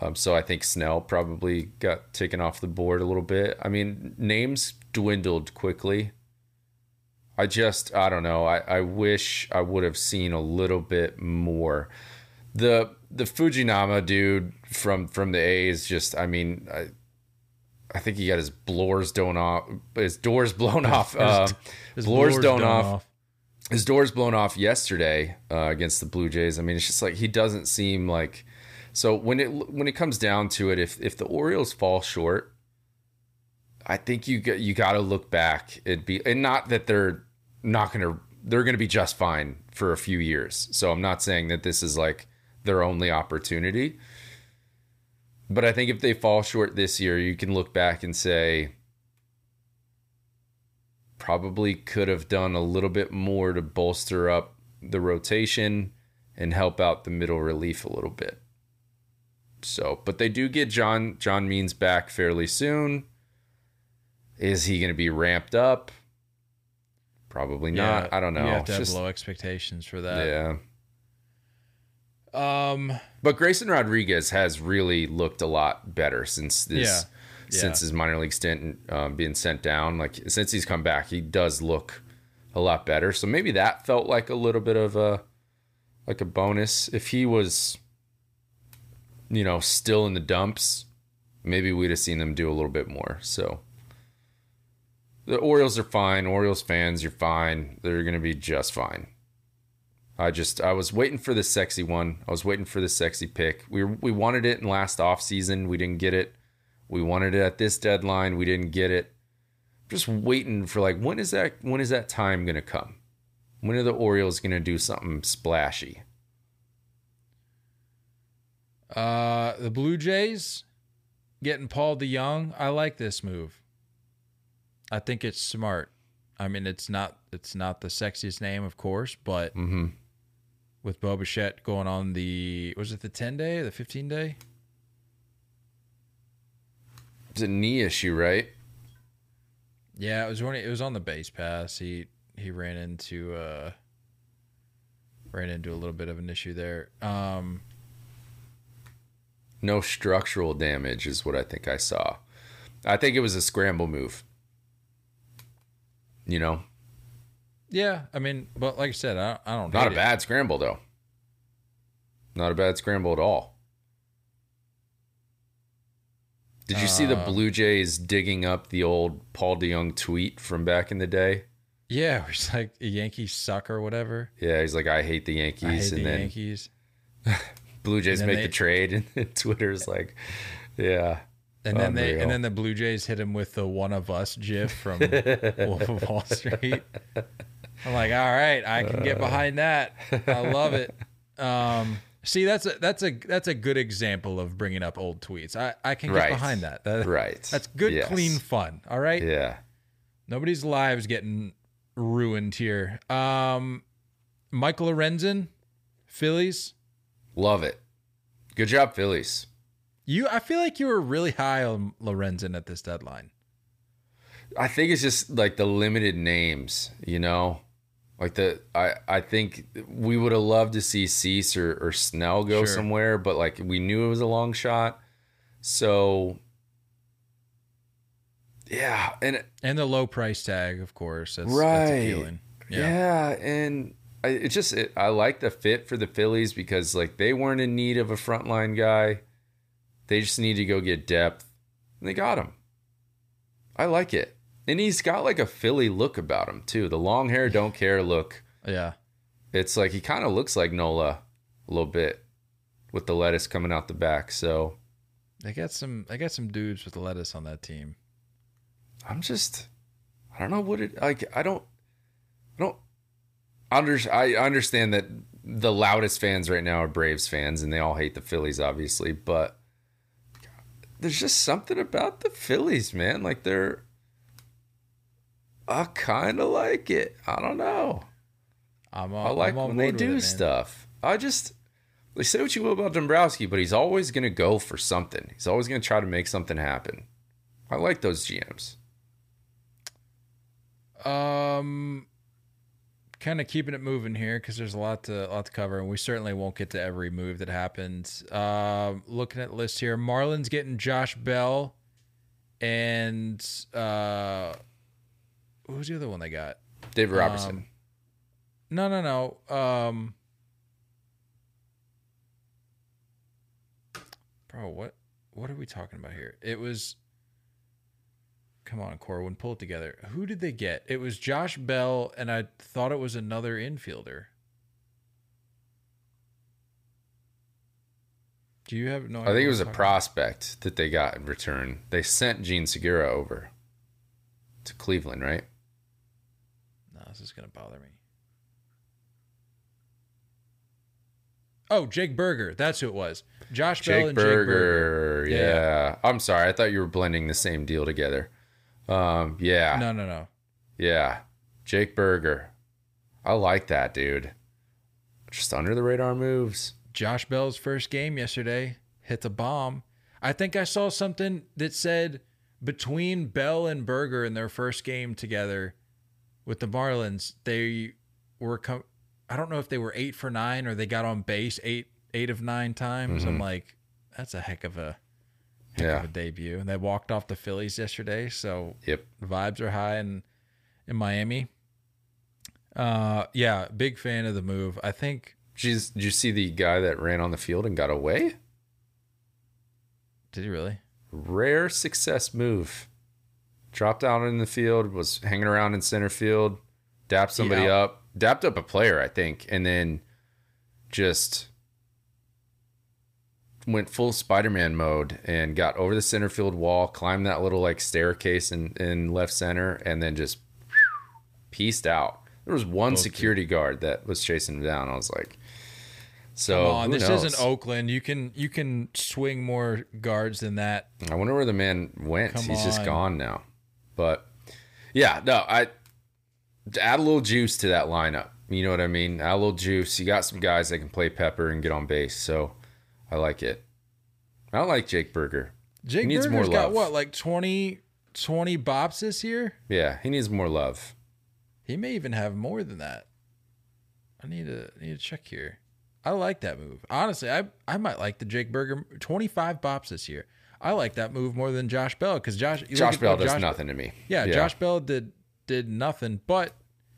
Um, so I think Snell probably got taken off the board a little bit. I mean, names dwindled quickly. I just, I don't know. I, I wish I would have seen a little bit more. The the Fujinami dude from from the A's just, I mean, I, I think he got his blowers blown off, his doors blown off. Uh, his blowers blowers blown done off his doors blown off yesterday uh, against the Blue Jays. I mean, it's just like he doesn't seem like. So when it when it comes down to it, if if the Orioles fall short, I think you got you got to look back. It'd be and not that they're not gonna they're gonna be just fine for a few years. So I'm not saying that this is like their only opportunity. But I think if they fall short this year, you can look back and say, probably could have done a little bit more to bolster up the rotation and help out the middle relief a little bit. So, but they do get John John Means back fairly soon. Is he going to be ramped up? Probably not. I don't know. You have to have just- low expectations for that. yeah. Um. But Grayson Rodriguez has really looked a lot better since this Yeah. Yeah. since his minor league stint um, being sent down. Like since he's come back, he does look a lot better. So maybe that felt like a little bit of a like a bonus. If he was, you know, still in the dumps, maybe we'd have seen them do a little bit more. So the Orioles are fine. Orioles fans, you're fine. They're gonna be just fine. I just I was waiting for the sexy one. I was waiting for the sexy pick. We we wanted it in last off season. We didn't get it. We wanted it at this deadline. We didn't get it. Just waiting for like when is that when is that time gonna come? When are the Orioles gonna do something splashy? Uh, the Blue Jays getting Paul DeJong. I like this move. I think it's smart. I mean, it's not it's not the sexiest name, of course, but Mm-hmm. with Bo Bichette going on the was it the ten day, the fifteen day? It's a knee issue, right? Yeah, it was when it was on the base pass. He he ran into uh ran into a little bit of an issue there. Um, No structural damage is what I think I saw. I think it was a scramble move. You know, yeah, I mean, but like I said, I, I don't know. not a it. bad scramble though. Not a bad scramble at all. Did you see the Uh, Blue Jays digging up the old Paul DeJong tweet from back in the day? Yeah, he's like a Yankees suck or whatever. Yeah, he's like, I hate the Yankees, hate and the then Yankees. Blue Jays make then the trade, and Twitter's like, yeah. And then they and then the Blue Jays hit him with the one of us gif from Wolf of Wall Street. I'm like, all right, I can get behind that. I love it. Um, see, that's a that's a that's a good example of bringing up old tweets. I I can get Right. behind that. That- Right. That's good, Yes. clean fun. All right. Yeah. Nobody's lives getting ruined here. Um, Michael Lorenzen, Phillies. Love it. Good job, Phillies. You, I feel like you were really high on Lorenzen at this deadline. I think it's just like the limited names, you know? Like the I I think we would have loved to see Cease or, or Snell go Sure. somewhere, but like we knew it was a long shot. So yeah, and And the low price tag, of course. That's, that's Right. appealing. yeah, and I, it just it, I like the fit for the Phillies because like they weren't in need of a frontline guy. They just need to go get depth, and they got him. I like it, and he's got like a Philly look about him too. The long hair, don't care look. Yeah. It's like he kind of looks like Nola a little bit with the lettuce coming out the back. So They got some they got some dudes with lettuce on that team. I'm just I don't know what it like I don't I don't under I understand that the loudest fans right now are Braves fans and they all hate the Phillies obviously, but there's just something about the Phillies, man. Like they're I kind of like it. I don't know. I'm I like when they with it, do stuff. I just they say what you will about Dombrowski, but he's always gonna go for something. He's always gonna try to make something happen. I like those GMs. Um, kind of keeping it moving here because there's a lot to lot to cover, and we certainly won't get to every move that happens. Um, looking at the list here, Marlins getting Josh Bell, and uh, who's the other one they got? David Robertson. Um, No, no, no. Um, bro, what what are we talking about here? It was. Come on, Corwin, pull it together. Who did they get? It was Josh Bell, and I thought it was another infielder. Do you have no? I think it was a prospect that they got in return. They sent Jean Segura over to Cleveland, right? No, this is gonna bother me. Oh, Jake Burger. That's who it was. Josh Bell Jake and Jake Burger. Burger. Yeah, Yeah, I'm sorry. I thought you were blending the same deal together. Um, yeah. No, no, no. Yeah. Jake Burger. I like that, dude. Just under the radar moves. Josh Bell's first game yesterday hit the bomb. I think I saw something that said between Bell and Burger in their first game together with the Marlins, they were com- I don't know if they were 8 for 9 or they got on base 8 8 of 9 times. I'm like that's a heck of a heck Yeah. of a debut. And they walked off the Phillies yesterday, so Yep. the vibes are high in in Miami. Uh yeah, big fan of the move. I think you, did you see the guy that ran on the field and got away? did he really? Rare success move. Dropped out in the field, was hanging around in center field, dapped somebody Yeah. up, dapped up a player, I think, and then just went full Spider-Man mode and got over the center field wall, climbed that little like staircase in, in left center, and then just pieced out. There was one security guard that was chasing him down. I was like, so on, this knows? isn't Oakland. You can you can swing more guards than that. I wonder where the man went. Come He's just gone now. But yeah, no, I add a little juice to that lineup. You know what I mean? Add a little juice. You got some guys that can play pepper and get on base, so I like it. I like Jake Burger. Jake He needs Burger's more got what, like 20, 20 bops this year? Yeah, he needs more love. He may even have more than that. I need to need to check here. I like that move. Honestly, I I might like the Jake Burger twenty five bops this year. I like that move more than Josh Bell because Josh Josh Bell does Josh- nothing to me. Yeah, Josh Bell did did nothing but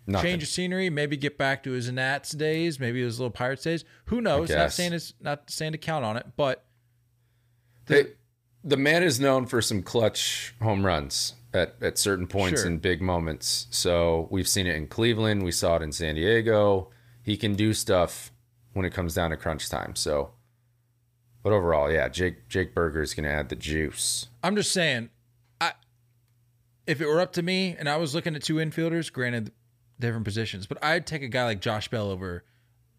Nothing. change of scenery. Maybe get back to his Nats days. Maybe his little Pirates days. Who knows? Not saying it's not saying to count on it, but Hey, the man is known for some clutch home runs at, at certain points Sure. in big moments. So we've seen it in Cleveland. We saw it in San Diego. He can do stuff when it comes down to crunch time. So But overall, yeah, Jake Jake Burger is going to add the juice. I'm just saying, I if it were up to me and I was looking at two infielders, granted different positions, but I'd take a guy like Josh Bell over.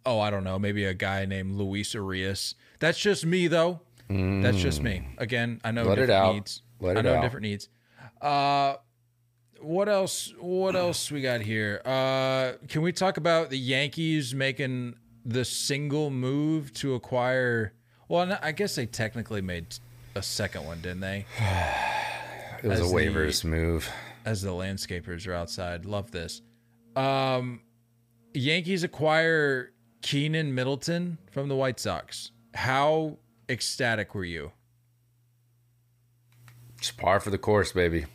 Oh, I don't know, maybe a guy named Luis Arraez. That's just me, though. That's just me. Again, I know Let it different needs. Let I know out. different needs. Uh, what else? What else we got here? Uh, can we talk about the Yankees making the single move to acquire? Well, I guess they technically made a second one, didn't they? It was As a the- waivers move. As the landscapers are outside, love this. Um, Yankees acquire Keynan Middleton from the White Sox. How ecstatic were you? It's par for the course, baby.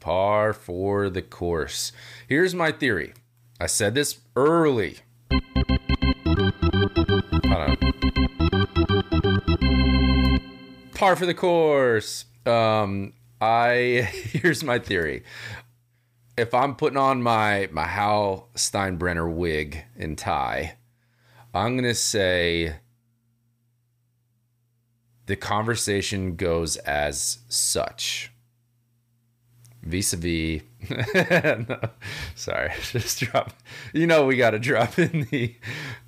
Par for the course. Here's my theory. I said this early. Par for the course. Um, I here's my theory. If I'm putting on my my Hal Steinbrenner wig and tie, I'm gonna say the conversation goes as such. Vis-a-vis. no, sorry, just drop. You know we got to drop in the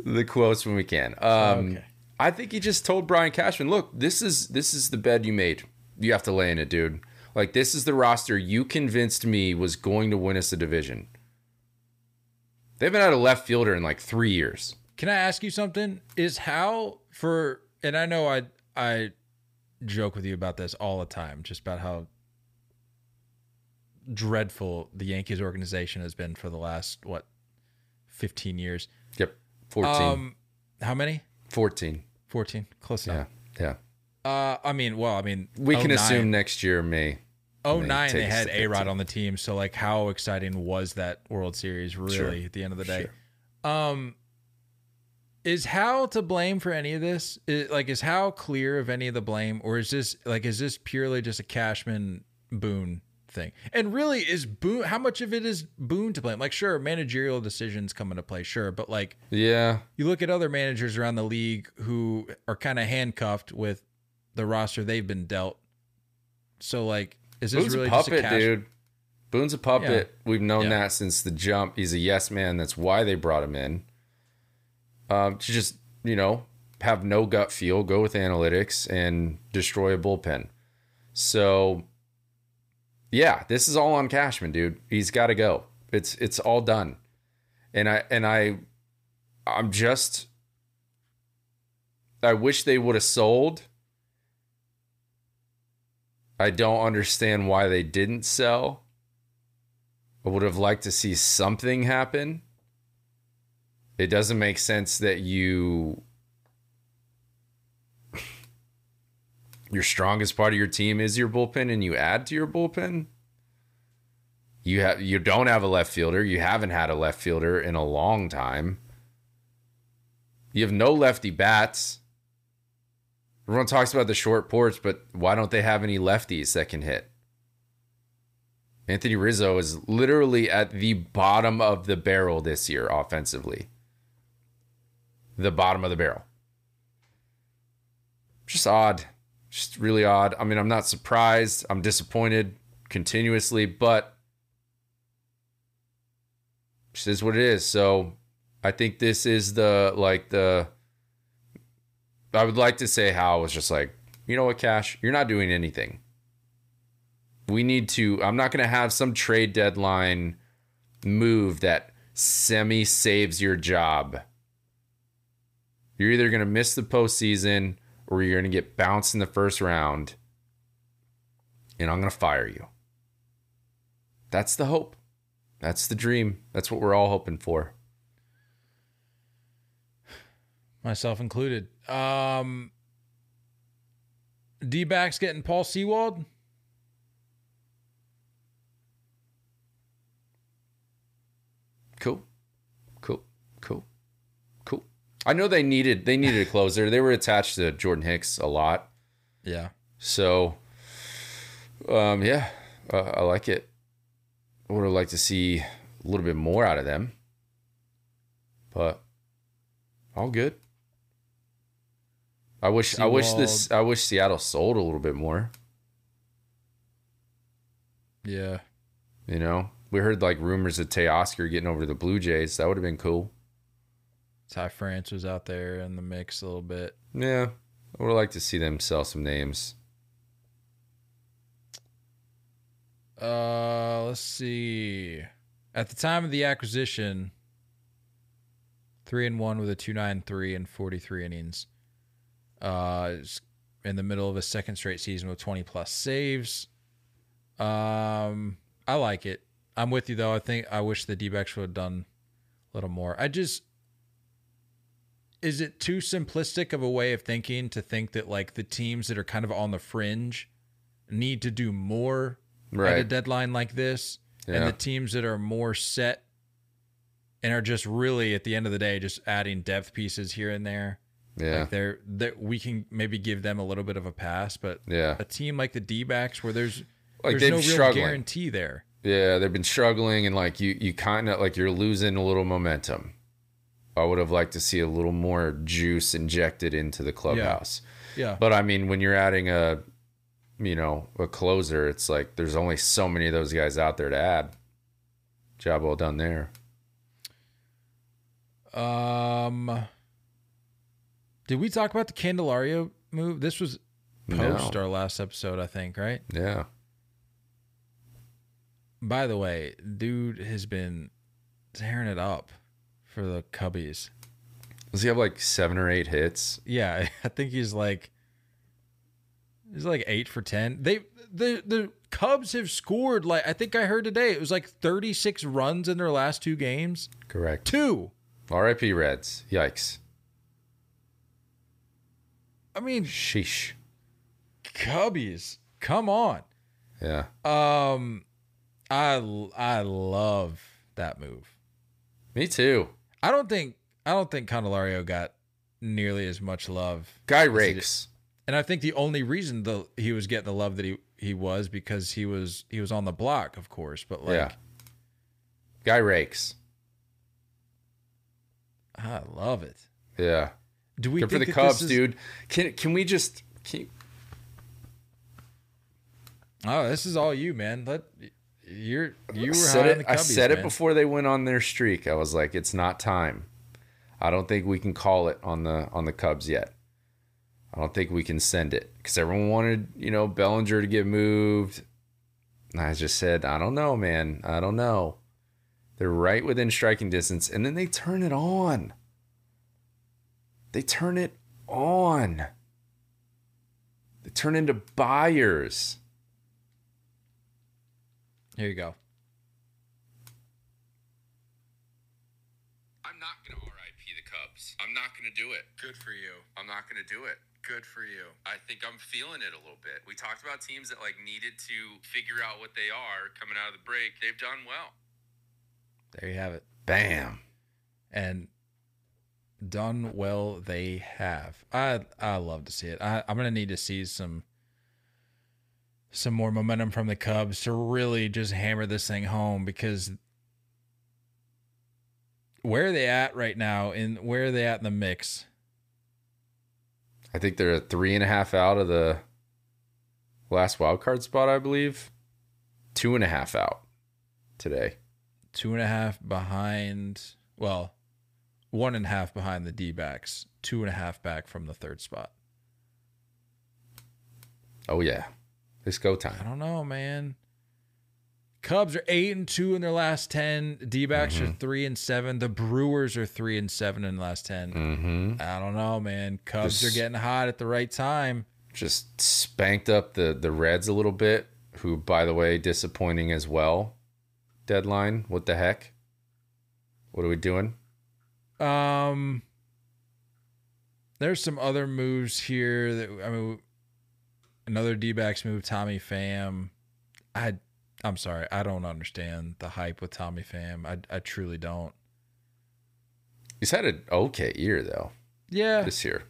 the quotes when we can. Um, Okay. I think he just told Brian Cashman, "Look, this is this is the bed you made. You have to lay in it, dude. Like this is the roster you convinced me was going to win us a division. They haven't had a left fielder in like three years. Can I ask you something? Is how for and I know I I joke with you about this all the time, just about how dreadful the Yankees organization has been for the last what 15 years. Yep, 14. Um how many? 14. 14. Close enough. Yeah, yeah. Uh I mean, well, I mean We can assume next year may. Oh nine, they had A Rod on the team. So like, how exciting was that World Series? Really, Sure. at the end of the day, Sure. um, is Hal to blame for any of this? Is, like, is Hal clear of any of the blame, or is this like, is this purely just a Cashman Boone thing? And really, is Boone? How much of it is Boone to blame? Like, sure, managerial decisions come into play, sure, but like, Yeah, you look at other managers around the league who are kind of handcuffed with the roster they've been dealt. So like, is this Boone's really a just a puppet, cash? dude. Boone's a puppet. We've known Yeah. that since the jump. He's a yes man. That's why they brought him in. Um, to just you know have no gut feel, go with analytics, and destroy a bullpen. So, yeah, this is all on Cashman, dude. He's got to go. It's it's all done. And I and I, I'm just. I wish they would have sold. I don't understand why they didn't sell. I would have liked to see something happen. It doesn't make sense that you your strongest part of your team is your bullpen and you add to your bullpen. You have you don't have a left fielder. You haven't had a left fielder in a long time. You have no lefty bats. Everyone talks about the short porch, but why don't they have any lefties that can hit? Anthony Rizzo is literally at the bottom of the barrel this year offensively. The bottom of the barrel. Just odd. Just really odd. I mean, I'm not surprised. I'm disappointed continuously, but this is what it is. So I think this is the like the I would like to say how I was just like, you know what, Cash, you're not doing anything. We need to. I'm not going to have some trade deadline move that semi saves your job. You're either going to miss the postseason or you're going to get bounced in the first round, and I'm going to fire you. That's the hope. That's the dream. That's what we're all hoping for. Myself included. Um, D backs getting Paul Sewald. Cool. Cool. Cool. Cool. I know they needed they needed a closer. They were attached to Jordan Hicks a lot. Yeah, So um yeah, uh, I like it. I would have liked to see a little bit more out of them. But all good. I wish I wish this I wish Seattle sold a little bit more. Yeah. You know, we heard like rumors of Tay Teoscar getting over to the Blue Jays. That would have been cool. Ty France was out there in the mix a little bit. Yeah, I would have liked to see them sell some names. Uh, let's see. At the time of the acquisition, three and one with a two nine three and forty three innings. Uh, in the middle of a second straight season with twenty plus saves. Um, I like it. I'm with you though. I think I wish the D-backs would have done a little more. I just is it too simplistic of a way of thinking to think that like the teams that are kind of on the fringe need to do more right. at a deadline like this, and the teams that are more set and are just really at the end of the day just adding depth pieces here and there. Yeah. Like they're that we can maybe give them a little bit of a pass, but Yeah. a team like the D backs where there's Like there's no real struggling. guarantee there. Yeah, they've been struggling and like you you kind of like you're losing a little momentum. I would have liked to see a little more juice injected into the clubhouse. Yeah. But I mean, when you're adding a you know, a closer, it's like there's only so many of those guys out there to add. Job well done there. Um Did we talk about the Candelario move? This was post No. our last episode, I think, right? Yeah. By the way, dude has been tearing it up for the Cubbies. Does he have like seven or eight hits? Yeah, I think he's like he's like eight for ten. They the the Cubs have scored like I think I heard today it was like thirty six runs in their last two games. Correct. Two. R.I.P. Reds. Yikes. I mean, Sheesh. Cubbies, come on. Yeah. Um, I I love that move. Me too. I don't think I don't think Candelario got nearly as much love, Guy rakes. and I think the only reason the he was getting the love that he he was because he was he was on the block, of course. But like, yeah. Guy rakes. I love it. Yeah. Do we Good for the Cubs, is- dude. Can can we just can, Oh, this is all you, man. Let you're you were I said high it. on the I Cubbies, said it before they went on their streak. I was like, it's not time. I don't think we can call it on the on the Cubs yet. I don't think we can send it because everyone wanted you know Bellinger to get moved. And I just said, I don't know, man. I don't know. They're right within striking distance, and then they turn it on. They turn it on. They turn into buyers. Here you go. I'm not going to RIP the Cubs. I'm not going to do it. Good for you. I'm not going to do it. Good for you. I think I'm feeling it a little bit. We talked about teams that like needed to figure out what they are coming out of the break. They've done well. There you have it. Bam. and done well they have. I I love to see it. I, I'm gonna need to see some some more momentum from the Cubs to really just hammer this thing home because where are they at right now? and where are they at in the mix? I think they're a three and a half out of the last wild card spot, I believe. Two and a half out today. Two and a half behind. Well, one and a half behind the D backs. Two and a half back from the third spot. Oh yeah. It's go time. I don't know, man. Cubs are eight and two in their last ten. D backs are three and seven. The Brewers are three and seven in the last 10 Mm-hmm. I don't know, man. Cubs This- are getting hot at the right time. Just spanked up the the Reds a little bit, who by the way, disappointing as well. Deadline. What the heck? What are we doing? Um, there's some other moves here that I mean, another D backs move. Tommy Pham. I, I'm sorry, I don't understand the hype with Tommy Pham. I, I truly don't. He's had an okay year though. Yeah, This year.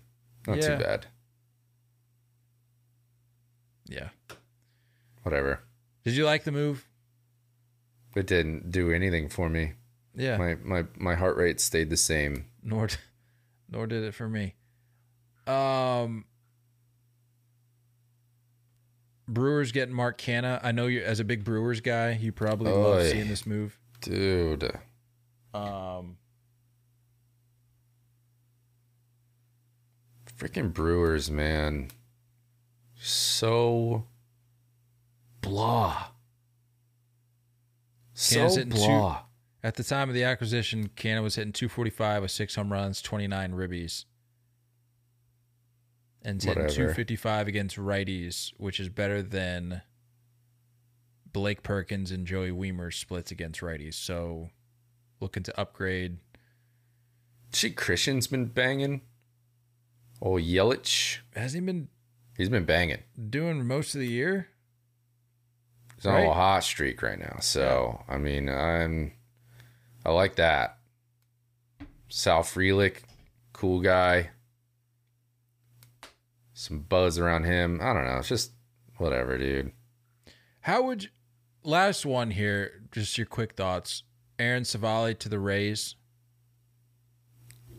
Not Yeah. too bad. yeah. Whatever. Did you like the move? It didn't do anything for me. Yeah. My my my heart rate stayed the same. nor nor did it for me. Um, Brewers getting Mark Canha. I know you as a big Brewers guy, you probably love seeing this move. Dude. Um, Freaking Brewers, man. So blah. So hitting two- blah. At the time of the acquisition, Canha was hitting 245 with six home runs, 29 ribbies. And hitting Whatever. 255 against righties, which is better than Blake Perkins and Joey Wiemer's splits against righties. So looking to upgrade. See, Christian's been banging. Oh, Yelich. Has he been He's been banging. doing most of the year? He's on a Right. hot streak right now. So, I mean, I'm. I like that. Sal Frelick, cool guy. Some buzz around him. I don't know. It's just whatever, dude. How would you, last one here? Just your quick thoughts. Aaron Civale to the Rays.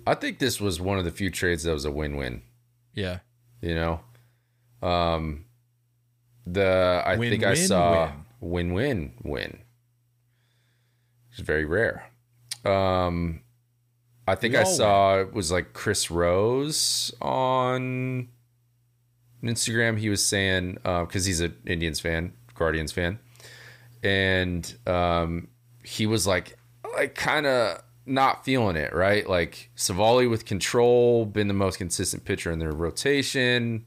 I think this was one of the few trades that was a win-win. Yeah, You know, um, the I Win, think I win, saw win-win win. It's very rare. Um, I think I saw it was like Chris Rose on Instagram. He was saying because he's an Indians fan, Guardians fan, and um, he was like like kind of not feeling it, right? Like Civale with control, been the most consistent pitcher in their rotation.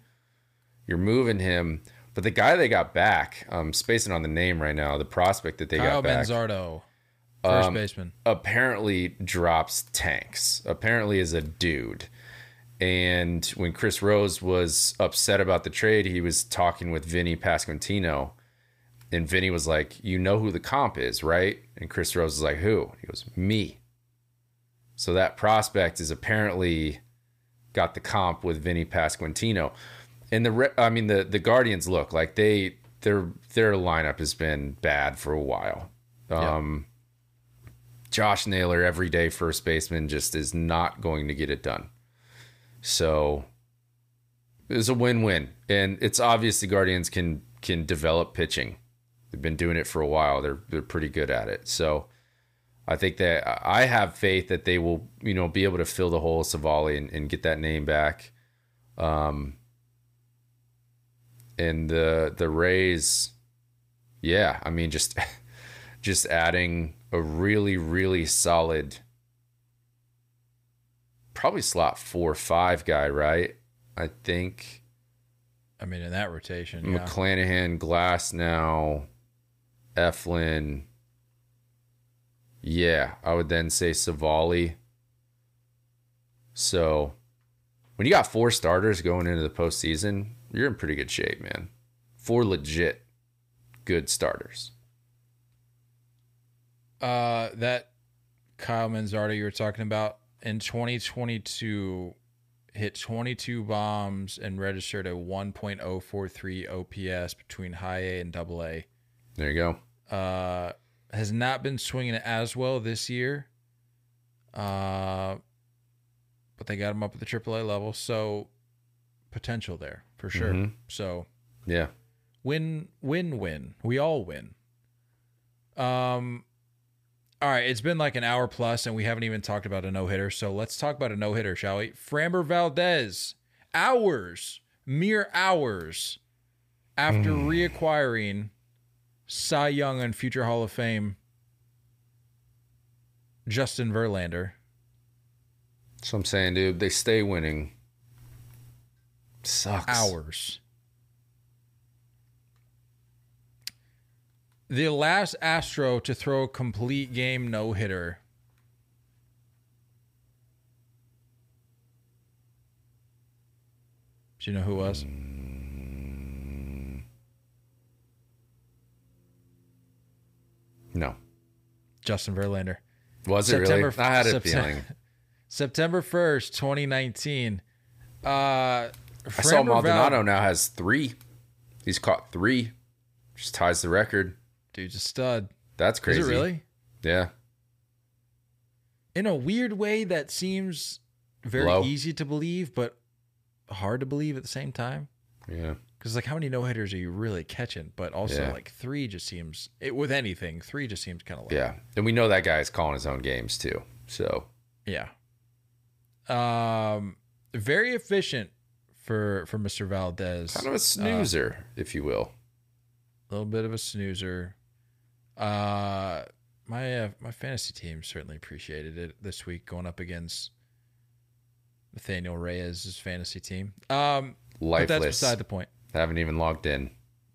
You're moving him, but the guy they got back, um, spacing on the name right now, the prospect that they Kyle got back, Manzardo, first Um, baseman. apparently drops tanks. Apparently is a dude. And when Chris Rose was upset about the trade, he was talking with Vinny Pasquantino. And Vinny was like, You know who the comp is, right? And Chris Rose was like, Who? He goes, Me. So that prospect is apparently got the comp with Vinny Pasquantino. And the I mean the the Guardians look like they their their lineup has been bad for a while. Yeah. Josh Naylor, everyday first baseman, just is not going to get it done. So it's a win-win, and it's obvious the Guardians can can develop pitching. They've been doing it for a while. They're they're pretty good at it. So I think that I have faith that they will, you know, be able to fill the hole of Civale and, and get that name back. Um, and the the Rays, yeah, I mean, just just adding a really really solid, probably slot four or five guy, right? I think I mean, in that rotation, yeah. Glasnow, Eflin. Yeah, I would then say Civale. So when you got four starters going into the postseason, you're in pretty good shape, man. Four legit good starters. Uh, that Kyle Manzardo you were talking about in 2022 hit 22 bombs and registered a 1.043 OPS between high A and double A. There you go. Uh, has not been swinging as well this year. Uh, but they got him up at the AAA level, so potential there for sure. Mhm. So Yeah. win win win we all win um all right it's been like an hour plus and we haven't even talked about a no-hitter so let's talk about a no-hitter shall we framber valdez hours mere hours after hmm. reacquiring cy young and future hall of fame justin verlander what I'm saying, dude. They stay winning. Sucks. hours. The last Astro to throw a complete game no hitter. Do you know who was? No. Justin Verlander. Was it really? I had a feeling. September 1st, 2019. Uh, I saw Framber Val- Maldonado now has three. He's caught three. Just ties the record. Dude's a stud. That's crazy. Is it really? Yeah. in a weird way that seems very Low. easy to believe, but hard to believe at the same time. Yeah. Because like, how many no hitters are you really catching? But also, Yeah. like three just seems it with anything. Three just seems kind of like Yeah. And we know that guy is calling his own games too. So yeah. Um, very efficient for for Mr. Valdez. kind of a snoozer, if you will. a little bit of a snoozer. Uh, my uh, my fantasy team certainly appreciated it this week going up against Nathaniel Reyes' fantasy team. Um, but that's beside the point. I Haven't even logged in.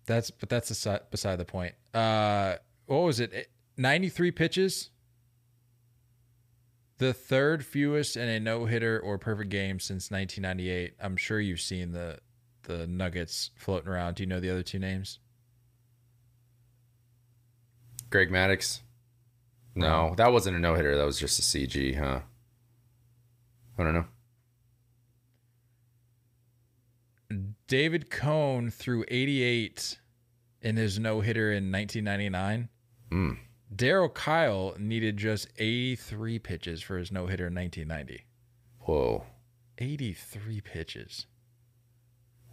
That's but that's aside, beside the point. Uh, what was it? Ninety three pitches. The third fewest in a no hitter or perfect game since 1998. I'm sure you've seen the the Nuggets floating around. Do you know the other two names? Greg Maddux. No, that wasn't a no hitter. That was just a CG, huh? I don't know. David Cone threw 88 in his no hitter in 1999. Mm. Darryl Kile needed just 83 pitches for his no hitter in 1990. Whoa. 83 pitches.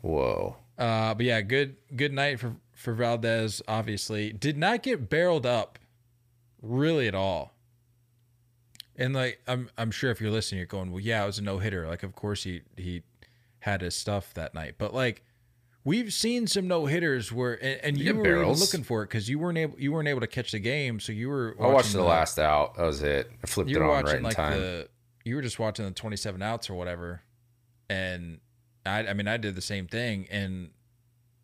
Whoa. Uh, but yeah, good good night for for Valdez. Obviously, did not get barreled up really at all. And like I'm I'm sure if you're listening, you're going, well, yeah, it was a no hitter. Like of course he he had his stuff that night, but like we've seen some no hitters where and, and You you were even looking for it because you weren't able you weren't able to catch the game, so you were I watched watching the last out. That was it. I flipped it on right in like time. the you were just watching the 27 outs or whatever and I, I mean i did the same thing and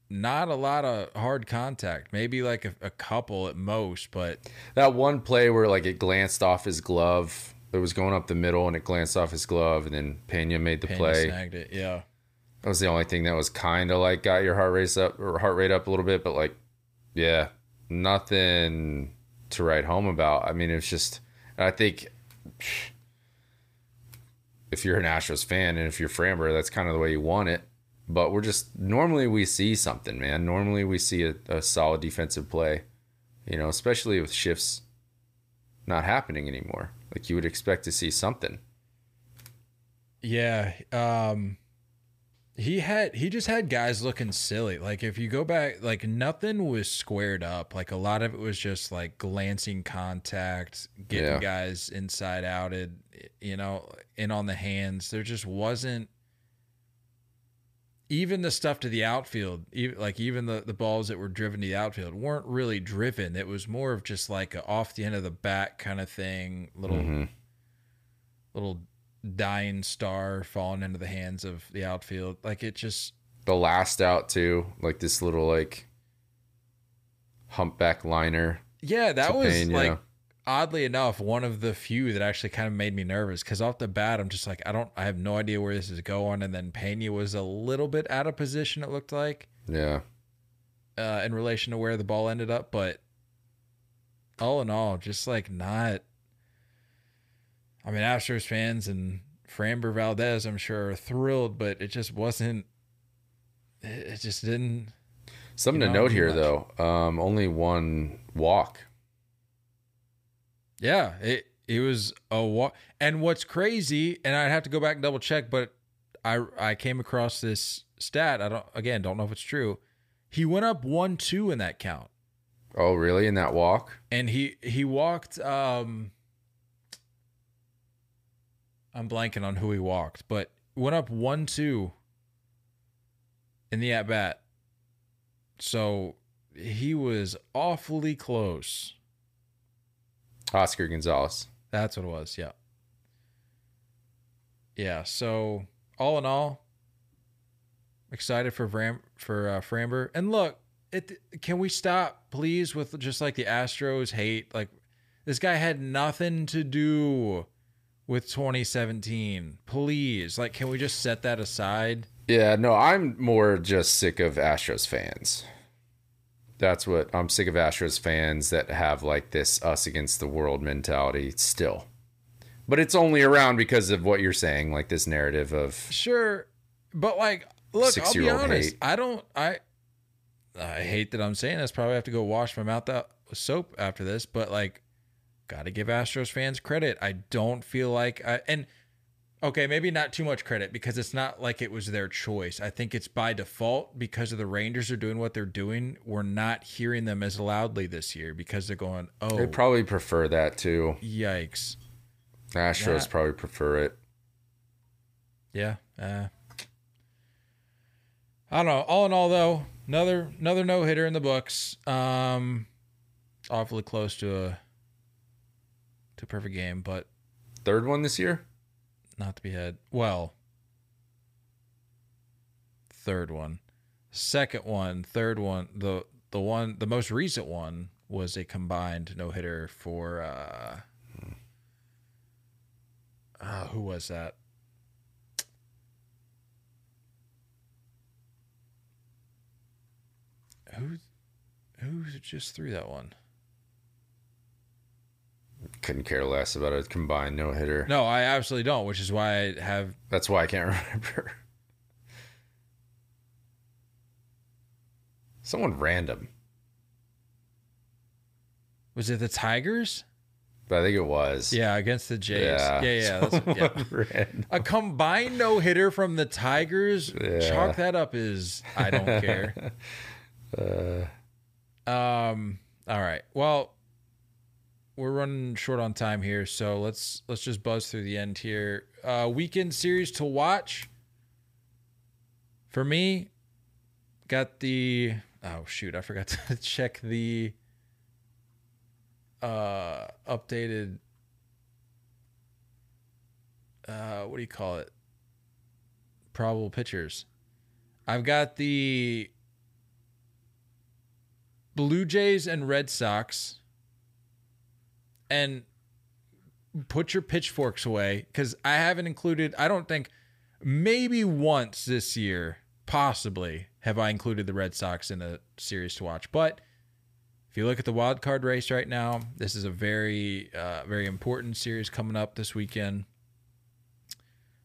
not a lot of hard contact maybe like a, a couple at most but That one play where like it glanced off his glove. It was going up the middle and it glanced off his glove, and then Pena made the Pena play. snagged it yeah That was the only thing that was kind of like got your heart rate up or heart rate up a little bit, but like, yeah, nothing to write home about. I mean, it's just, I think if you're an Astros fan and if you're Framber, that's kind of the way you want it. But we're just normally we see something, man. Normally we see a, a solid defensive play, you know, especially with shifts not happening anymore. Like you would expect to see something. yeah um he had he just had guys looking silly like if you go back like nothing was squared up like a lot of it was just like glancing contact getting Yeah. guys inside outed you know in on the hands there just wasn't even the stuff to the outfield even, like even the, the balls that were driven to the outfield weren't really driven it was more of just like a off the end of the bat kind of thing little Mhm. little dying star falling into the hands of the outfield. Like it just the last out too, like this little like humpback liner. yeah, that was Pena. like oddly enough one of the few that actually kind of made me nervous because off the bat I'm just like I don't I have no idea where this is going and then Pena was a little bit out of position it looked like Yeah, uh, in relation to where the ball ended up, but all in all, just like not. I mean, Astros fans and Framber Valdez, I'm sure, are thrilled, but it just wasn't. It just didn't. something You to note here much. though. Um, only one walk. Yeah, it it was a walk. And what's crazy, and I'd have to go back and double check, but I I came across this stat. I don't again don't know if it's true. He went up one two in that count. Oh, really? In that walk? and he he walked um I'm blanking on who he walked, but went up 1-2 in the at bat. So he was awfully close. Oscar Gonzalez. That's what it was, yeah. Yeah, so all in all excited for Vram for uh, Framber. And look, it can we stop please with just like the Astros hate like this guy had nothing to do with 2017. Please, like can we just set that aside? Yeah, no, I'm more just sick of Astros fans. That's what I'm sick of Astros fans that have like this us against the world mentality still. But it's only around because of what you're saying, like this narrative of Sure, but like, look, I'll be honest. hate. I don't. I I hate that I'm saying this. Probably have to go wash my mouth out with soap after this. But like, got to give Astros fans credit. I don't feel like I and okay, maybe not too much credit because it's not like it was their choice. I think it's by default because of the Rangers are doing what they're doing. We're not hearing them as loudly this year because they're going, oh, They probably prefer that too. yikes. Astros That- probably prefer it. Yeah. Uh, I don't know. All in all, though, another another no hitter in the books. Um, awfully close to a to perfect game, but Third one this year? not to be had. Well, third one, second one, third one. The the one the most recent one was a combined no hitter for. uh uh, who was that? Who who just threw that one? Couldn't care less about a combined no hitter. No, I absolutely don't, which is why I have That's why I can't remember. Someone random, was it the Tigers? but I think it was. Yeah, against the Jays. Yeah. Yeah, yeah. yeah. A combined no hitter from the Tigers. Yeah. Chalk that up is I don't care. uh, um. All right. Well, we're running short on time here, so let's let's just buzz through the end here. Uh, weekend series to watch. For me, got the oh shoot, I forgot to check the uh updated uh what do you call it? Probable pitchers. I've got the Blue Jays and Red Sox. And put your pitchforks away because I haven't included, I don't think, maybe once this year, possibly, have I included the Red Sox in a series to watch. But if you look at the wild card race right now, this is a very, uh, very important series coming up this weekend.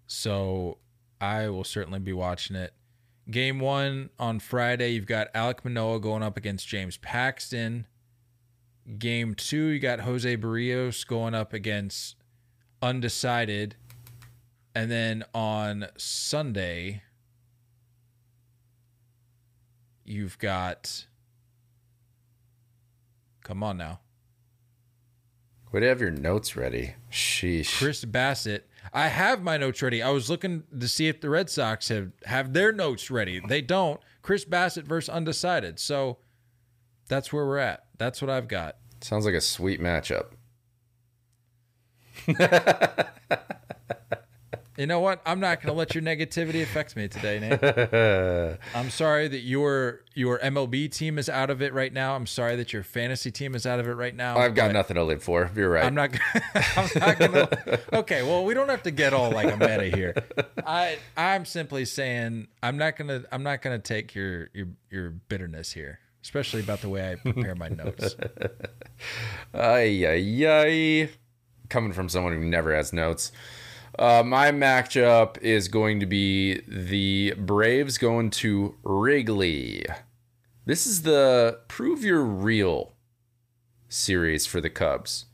So I will certainly be watching it. Game one on Friday, you've got Alek Manoah going up against James Paxton. Game two, you got Jose Berrios going up against Undecided. And then on Sunday, you've got. Come on now. Way to have your notes ready. Sheesh. Chris Bassitt. I have my notes ready. I was looking to see if the Red Sox have have their notes ready. They don't. Chris Bassitt versus undecided. So that's where we're at. That's what I've got. Sounds like a sweet matchup. You know what? I'm not going to let your negativity affect me today, Nate. I'm sorry that your your MLB team is out of it right now. I'm sorry that your fantasy team is out of it right now. I've got nothing to live for. You're right. I'm not. I'm not gonna. Okay, well, we don't have to get all like a meta here. I I'm simply saying I'm not gonna I'm not gonna take your your your bitterness here, especially about the way I prepare my notes. Ay, ay, ay. Coming from someone who never has notes. Uh, my matchup is going to be the Braves going to Wrigley. This is the Prove You're Real series for the Cubs.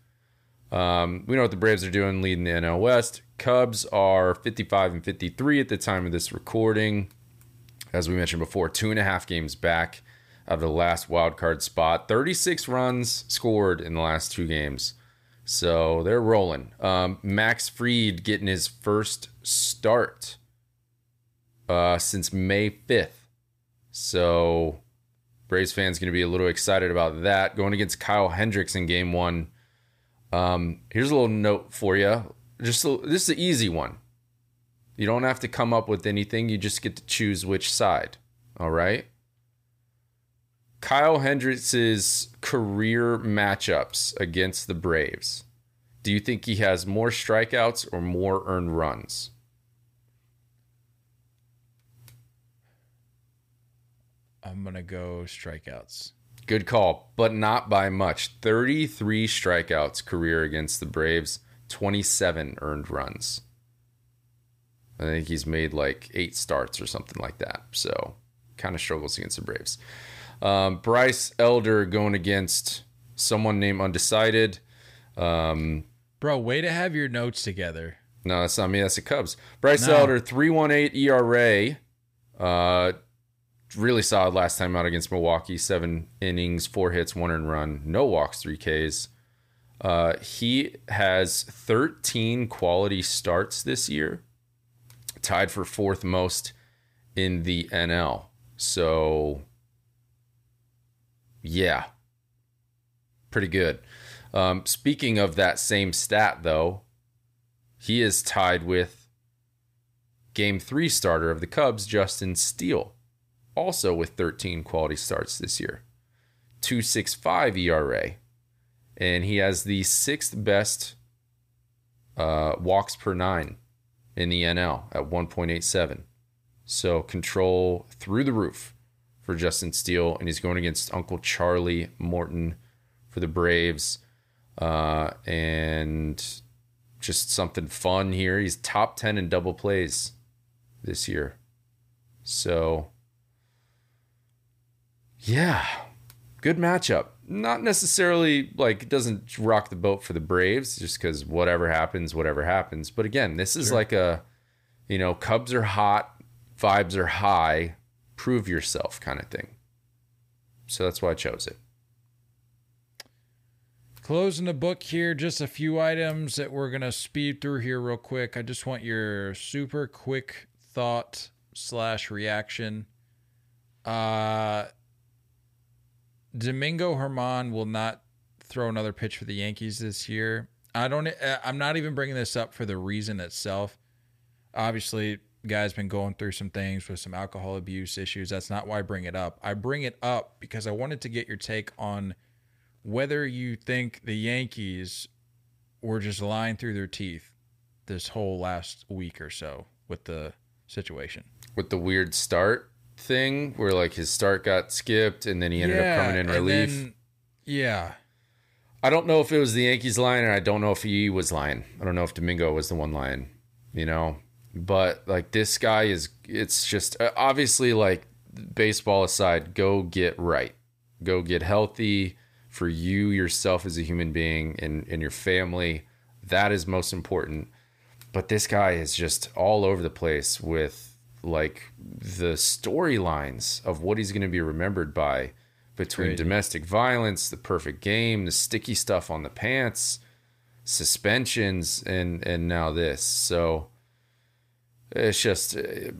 Um, we know what the Braves are doing, leading the NL West. Cubs are 55 and 53 at the time of this recording. As we mentioned before, two and a half games back out of the last wild card spot. 36 runs scored in the last two games. So they're rolling. Um, Max Fried getting his first start uh, since May 5th. So Braves fans going to be a little excited about that. Going against Kyle Hendricks in game one. Um, here's a little note for you. Just a, this is an easy one. You don't have to come up with anything. You just get to choose which side. All right. Kyle Hendricks' career matchups against the Braves. Do you think he has more strikeouts or more earned runs? I'm gonna go strikeouts. Good call, but not by much. 33 strikeouts career against the Braves, 27 earned runs. I think he's made like eight starts or something like that. So kind of struggles against the Braves. Um, Bryce Elder going against someone named Undecided. Um, Bro, way to have your notes together. No, that's not me. That's the Cubs. Bryce No. Elder, 318 ERA. Uh, really solid last time out against Milwaukee. Seven innings, four hits, one earned run, no walks, three Ks. Uh, he has 13 quality starts this year, tied for fourth most in the NL. So, yeah, pretty good. Um, speaking of that same stat, though, he is tied with game three starter of the Cubs, Justin Steele, also with 13 quality starts this year. 265 ERA. And he has the sixth best uh, walks per nine in the NL at 1.87. So control through the roof for Justin Steele. And he's going against Uncle Charlie Morton for the Braves. Uh, and just something fun here. He's top 10 in double plays this year. So, yeah, good matchup. Not necessarily like it doesn't rock the boat for the Braves just because whatever happens, whatever happens. But again, this is like a, you know, Cubs are hot, vibes are high, prove yourself kind of thing. So that's why I chose it. Closing the book here, just a few items that we're gonna speed through here real quick. I just want your super quick thought slash reaction. Uh Domingo German will not throw another pitch for the Yankees this year. I don't. uh, I'm not even bringing this up for the reason itself. Obviously, guy's been going through some things with some alcohol abuse issues. That's not why I bring it up. I bring it up because I wanted to get your take on whether you think the Yankees were just lying through their teeth this whole last week or so with the situation. with the weird start thing where like his start got skipped and then he ended up coming in relief. then- yeah. I don't know if it was the Yankees lying, and I don't know if he was lying. I don't know if Domingo was the one lying, you know. But like this guy is, it's just uh, obviously like baseball aside, go get right, go get healthy for you yourself as a human being and and your family. That is most important. But this guy is just all over the place with like the storylines of what he's going to be remembered by between Crazy. domestic violence, the perfect game, the sticky stuff on the pants, suspensions, and and now this. So it's just uh,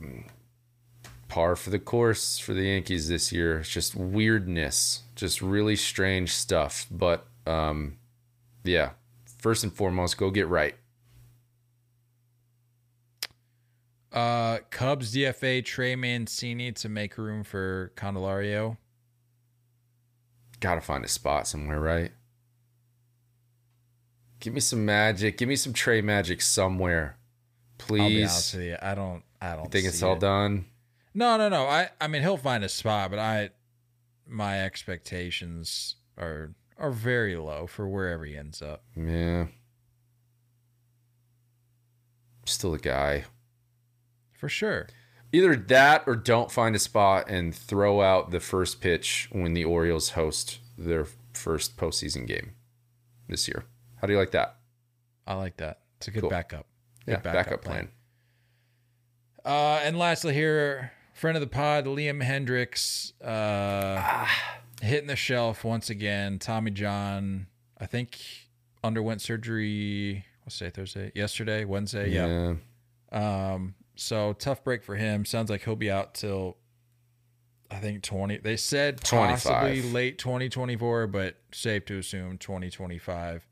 par for the course for the Yankees this year. It's just weirdness, just really strange stuff. But um, yeah, first and foremost, go get right. Uh, Cubs DFA Trey Mancini to make room for Candelario. Gotta find a spot somewhere, right? Give me some magic. Give me some Trey magic somewhere, I'll be honest please. with you. I don't. I don't You think it's all it. done? No, no, no. I. I mean, he'll find a spot, but I. My expectations are are very low for wherever he ends up. Yeah. Still a guy. For sure. Either that or don't find a spot and throw out the first pitch when the Orioles host their first postseason game this year. How do you like that? I like that. It's a good Cool. backup. Yeah, backup, plan. Uh, and lastly, here, friend of the pod, Liam Hendriks, uh, Ah. hitting the shelf once again. Tommy John, I think, underwent surgery. What's today? Thursday? Yesterday, Wednesday. Yeah. Um. So tough break for him. Sounds like he'll be out till. I think twenty. They said possibly 25. late twenty twenty four, but safe to assume twenty twenty five.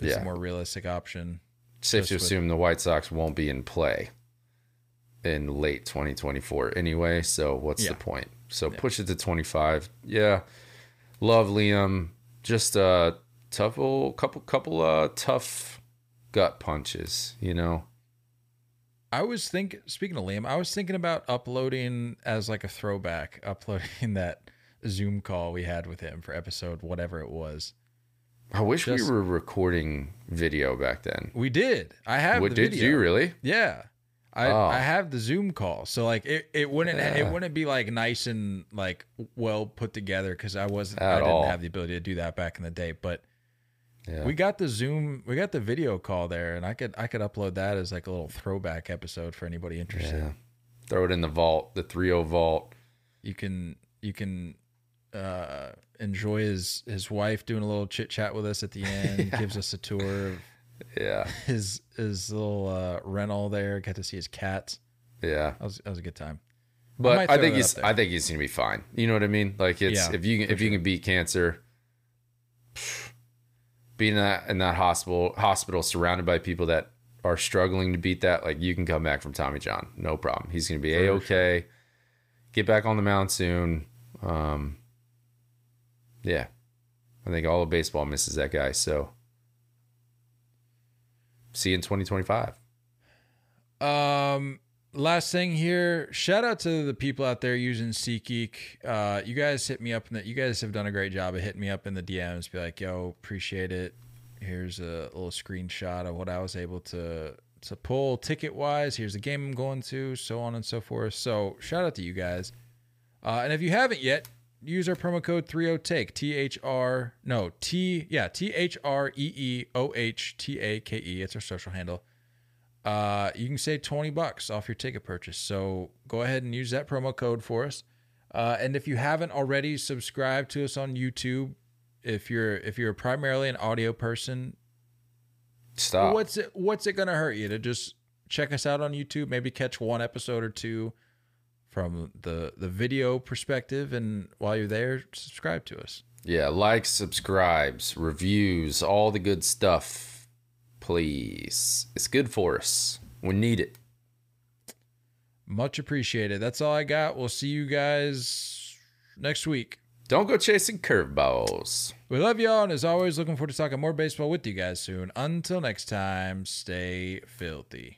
Is Yeah. a more realistic option. Safe to assume the White Sox won't be in play in late 2024 anyway. So what's Yeah. the point? So push it to 25. Yeah, love Liam. Just a tough old couple couple uh tough gut punches. You know. I was thinking, speaking of Liam, I was thinking about uploading as like a throwback, uploading that Zoom call we had with him for episode whatever it was. I wish Just- we were recording video back then. We did. I have What the did video. you really? Yeah. I, Oh. I have the Zoom call. So like it, it wouldn't it wouldn't be like nice and like well put together because I wasn't I At didn't all. have the ability to do that back in the day. But Yeah. We got the Zoom, we got the video call there, and I could I could upload that as like a little throwback episode for anybody interested. yeah. Throw it in the vault, the 3-0 vault. You can you can uh, enjoy his his wife doing a little chit chat with us at the end. Gives us a tour of Yeah. his his little uh, rental there. Got to see his cats. Yeah. That was that was a good time. But might I, think he's. I think he's gonna be fine. You know what I mean? Like it's Yeah, if you if you can beat cancer, being in that in that hospital hospital surrounded by people that are struggling to beat that, like you can come back from Tommy John, no problem. He's gonna be a okay. Get back on the mound soon. Um, yeah, I think all of baseball misses that guy. So see you in twenty twenty five. Um, last thing here, shout out to the people out there using SeatGeek. Uh, you guys hit me up in the, you guys have done a great job of hitting me up in the DMs. Be like, yo, appreciate it. Here's a little screenshot of what I was able to to pull ticket wise. Here's the game I'm going to, so on and so forth. So shout out to you guys. Uh, and if you haven't yet, use our promo code 30take T H R no T yeah T H R E E O H T A K E. It's our social handle uh, you can save 20 bucks off your ticket purchase. So go ahead and use that promo code for us. Uh, and if you haven't already subscribed to us on YouTube, if you're if you're primarily an audio person, Stop. what's it what's it gonna hurt you to just check us out on YouTube? Maybe catch one episode or two from the the video perspective, and while you're there, subscribe to us. Yeah, likes, subscribes, reviews, all the good stuff. Please. It's good for us. We need it. Much appreciated. That's all I got. We'll see you guys next week. Don't go chasing curveballs. We love y'all, and as always, looking forward to talking more baseball with you guys soon. Until next time, stay filthy.